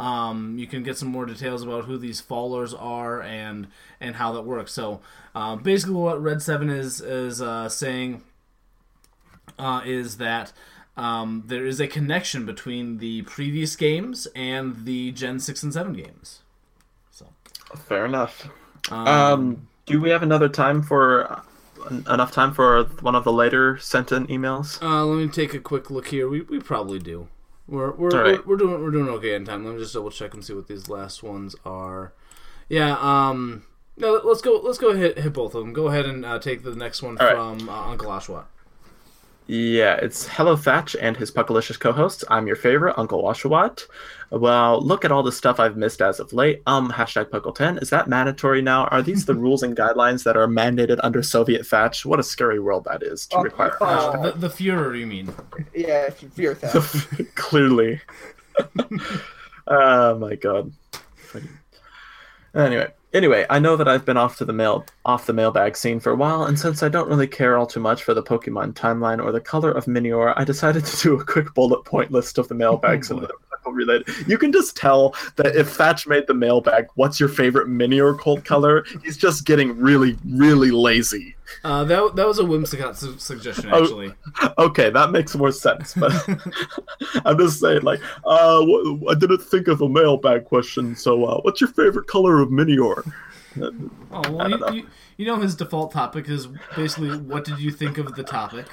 um, you can get some more details about who these fallers are and and how that works. So uh, basically, what Red Seven is is uh, saying uh, is that um, there is a connection between the previous games and the Gen Six and Seven games. So Fair enough. Um, do we have another time for en- enough time for one of the later sent in emails? Uh, let me take a quick look here. We, we probably do. We're we're, right. we're we're doing we're doing okay in time. Let me just double check and see what these last ones are. Yeah. Um. No. Let's go. Let's go hit hit both of them. Go ahead and uh, take the next one All right. from uh, Uncle Oshawott. Yeah, it's Hello Thatch and his Puckalicious co-hosts. I'm your favorite, Uncle Oshawott. Well, look at all the stuff I've missed as of late. Um, hashtag Puckle10. Is that mandatory now? Are these the rules and guidelines that are mandated under Soviet Thatch? What a scary world that is to Oh, require. a oh. hashtag. The the Fuhrer, you mean? Yeah, fear theft. Clearly. oh my god. Anyway, anyway, I know that I've been off to the mail off the mailbag scene for a while, and since I don't really care all too much for the Pokemon timeline or the color of Minior, I decided to do a quick bullet point list of the mailbags and oh, the Pokemon related. You can just tell that if Thatch made the mailbag, what's your favorite Minior cult color? He's just getting really, really lazy. Uh, that that was a whimsical su- suggestion, Oh. actually. Okay, that makes more sense. But I'm just saying, like, uh, wh- I didn't think of a mailbag question. So, uh, what's your favorite color of Minior? Oh well, you, know. you, you know his default topic is basically what did you think of the topic,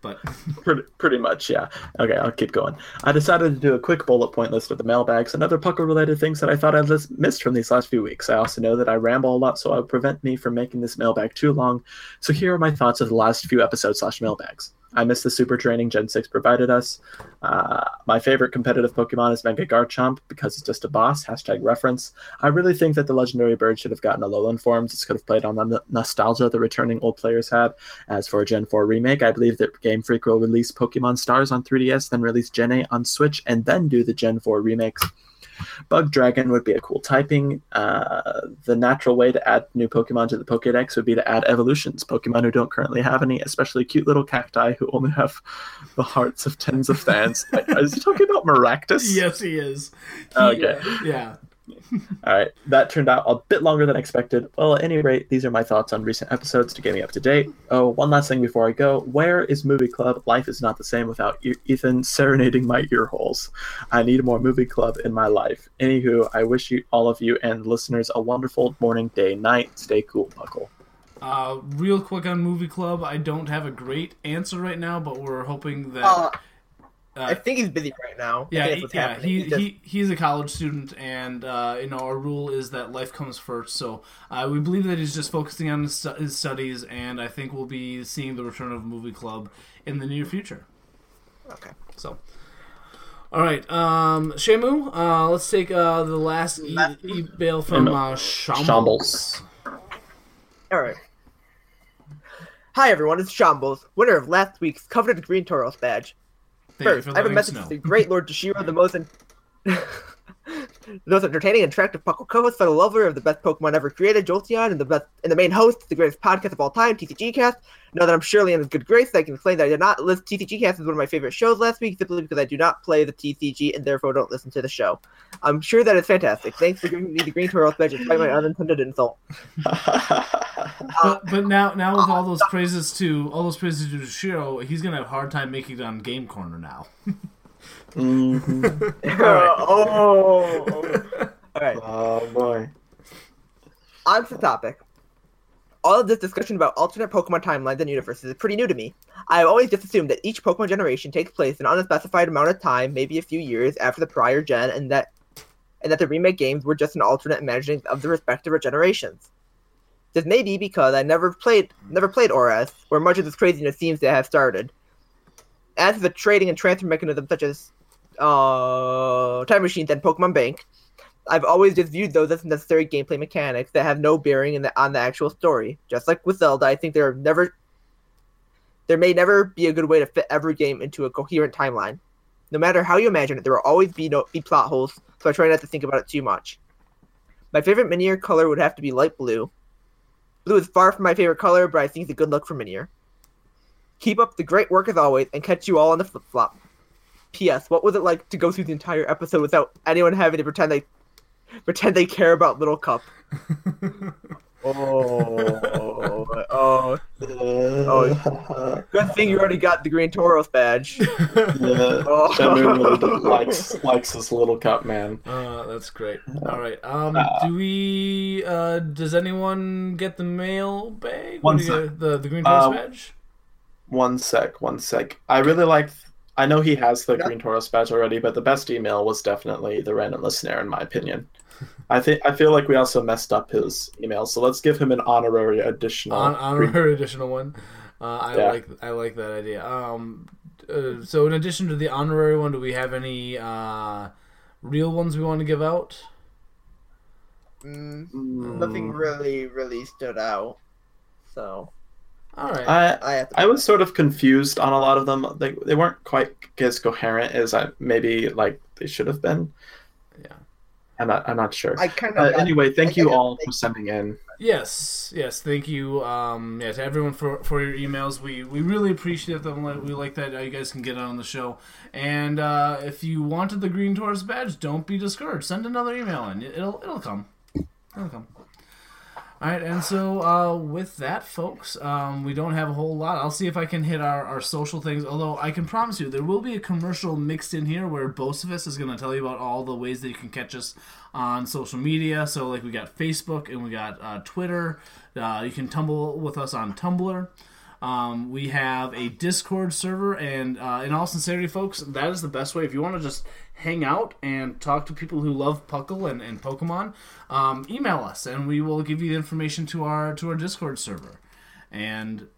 but Pretty, pretty much, yeah. Okay, I'll keep going. I decided to do a quick bullet point list of the mailbags and other Puckle related things that I thought I'd missed from these last few weeks. I also know that I ramble a lot, so would prevent me from making this mailbag too long. So here are my thoughts of the last few episodes slash mailbags. I miss the super training Gen 6 provided us. Uh, my favorite competitive Pokemon is Mega Garchomp because it's just a boss. Hashtag reference. I really think that the legendary bird should have gotten a Alolan form. This could have played on the nostalgia the returning old players had. As for a Gen 4 remake, I believe that Game Freak will release Pokemon Stars on 3DS, then release Gen 8 on Switch, and then do the Gen 4 remakes. Bug Dragon would be a cool typing. Uh, the natural way to add new Pokemon to the Pokedex would be to add evolutions, Pokemon who don't currently have any, especially cute little cacti who only have the hearts of tens of fans. Like, is he talking about Maractus? yes, he is. He- Okay. Yeah. All right, that turned out a bit longer than expected. Well, at any rate, these are my thoughts on recent episodes to get me up to date. Oh, one last thing before I go. Where is Movie Club? Life is not the same without E- Ethan serenading my ear holes. I need more Movie Club in my life. Anywho, I wish you all of you and listeners a wonderful morning, day, night. Stay cool, Puckle. Uh, real quick on movie club, I don't have a great answer right now, but we're hoping that. Uh, uh, I think he's busy right now. I yeah, he, yeah, happening. he, He's just- he he's a college student, and uh, you know our rule is that life comes first. So uh, we believe that he's just focusing on his, his studies, and I think we'll be seeing the return of movie club in the near future. Okay. So, all right, um, Shamu, uh, let's take uh, the last e- email from uh, Shambles. Shambles. All right. Hi everyone, it's Shambles, winner of last week's coveted Green Tauros badge. First, for I have a message know. to the great Lord Deshiro, the most en- the most entertaining and attractive Puckle co-host, fellow lover of the best Pokemon ever created, Jolteon, and the best and the main host, the greatest podcast of all time, TCG Cast. Now that I'm surely in his good grace, I can explain that I did not list TCG Cast as one of my favorite shows last week, simply because I do not play the TCG and therefore don't listen to the show. I'm sure that it's fantastic. Thanks for giving me the Green Tauros badge despite my unintended insult. But but now now with all those praises to all those praises to Shiro, he's gonna have a hard time making it on Game Corner now. Mm-hmm. oh. All right. Oh boy. On to the topic. All of this discussion about alternate Pokemon timelines and universes is pretty new to me. I have always just assumed that each Pokemon generation takes place in an unspecified amount of time, maybe a few years after the prior gen, and that and that the remake games were just an alternate imagining of the respective generations. This may be because I never played never played ORAS, where much of this craziness seems to have started. As for the trading and transfer mechanisms such as uh, time machines and Pokemon Bank, I've always just viewed those as necessary gameplay mechanics that have no bearing in the, on the actual story. Just like with Zelda, I think there are never there may never be a good way to fit every game into a coherent timeline. No matter how you imagine it, there will always be no be plot holes, so I try not to think about it too much. My favorite Minior color would have to be light blue. Blue is far from my favorite color, but I think it's a good look for Minior. Keep up the great work as always, and catch you all on the flip flop. P.S. What was it like to go through the entire episode without anyone having to pretend they pretend they care about Little Cup? oh, oh, oh! Good thing you already got the Green Tauros badge. Yeah, Oh. Really likes likes his little cup man. Uh, That's great. All right. Um, Uh, do we? Uh, does anyone get the mail bag? One What you sec. The the green Tauros Uh, badge. One sec, one sec. I really like. I know he has the Yeah. Green Tauros badge already, but the best email was definitely the random listener, in my opinion. I think I feel like we also messed up his email, so let's give him an honorary additional. On Green- honorary additional one. Uh, I Yeah. like I like that idea. Um, uh, so in addition to the honorary one, do we have any uh, real ones we want to give out? Mm, Mm, nothing really, really stood out. So All right. I I have. I was sort of confused on a lot of them. They they weren't quite as coherent as I maybe like they should have been. Yeah. I'm not I'm not sure. I kind Uh, of. anyway, thank I you got- all for sending in. Yes, yes, thank you. Um, yeah, to everyone for, for your emails, we, we really appreciate them. We like that uh, you guys can get on the show. And uh, if you wanted the Green Tauros badge, don't be discouraged. Send another email in. It'll it'll come. It'll come. All right, and so uh, with that, folks, um, we don't have a whole lot. I'll see if I can hit our, our social things. Although I can promise you, there will be a commercial mixed in here where Bosifus is going to tell you about all the ways that you can catch us on social media. So, like, we got Facebook and we got uh, Twitter. Uh, you can tumble with us on Tumblr. Um, we have a Discord server, and uh, in all sincerity, folks, that is the best way. If you want to just hang out and talk to people who love Puckle and, and Pokemon, um, email us, and we will give you the information to our to our Discord server, and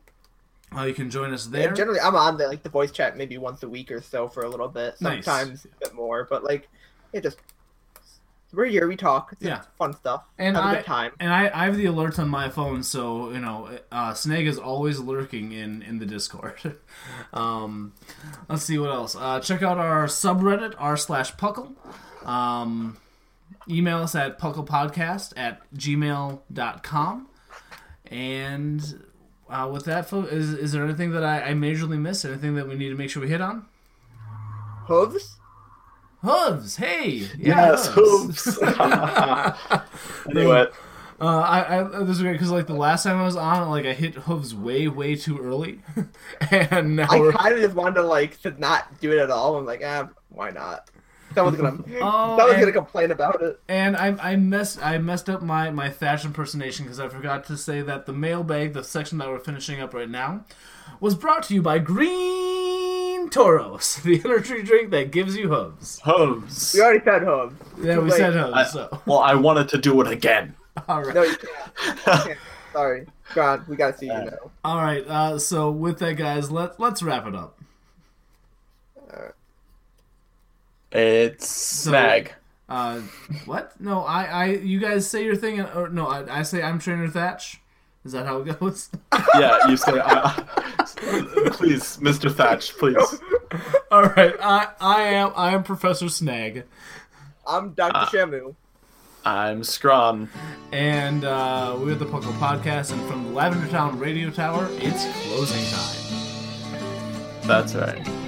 uh, you can join us there. And generally, I'm on the like the voice chat maybe once a week or so for a little bit. Nice. Sometimes a bit more, but like it just we're here. We talk. It's Yeah. fun stuff. and Have a I good time. and I, I have the alerts on my phone, so you know, uh, Snag is always lurking in in the Discord. um, let's see what else. Uh, check out our subreddit r slash Puckle. Um, email us at pucklepodcast at gmail.com. and uh, with that, is is there anything that I, I majorly missed? Anything that we need to make sure we hit on? Hooves. Hooves, hey, yeah, yes, hoops. anyway, Uh, I, I this is great because like the last time I was on, like I hit hooves way way too early, and now I we're kind of just wanted to like to not do it at all. I'm like, ah, why not? Someone's gonna, Oh, someone's and- gonna complain about it. and I I messed I messed up my my Thatch impersonation because I forgot to say that the mailbag, the section that we're finishing up right now, was brought to you by Green Tauros, the energy drink that gives you hooves. hooves. We already said hooves. Yeah, we Wait, said hooves. I- so well, I wanted to do it again. all right. No, you can't. You can't. Sorry, God. We gotta see you now. All right, uh, so with that, guys, let let's wrap it up. It's snag. Uh, what? No, I, I, you guys say your thing, and- or no, I, I say I'm Trainer Thatch. Is that how it goes? yeah, you say. Uh, please, Mr. Thatch, please. All right, I, I am, I am Professor Snag, I'm Dr. Ah. Shamu. I'm Scrawn. and uh, we're the Puckle Podcast, and from the Lavender Town Radio Tower, it's closing time. That's right.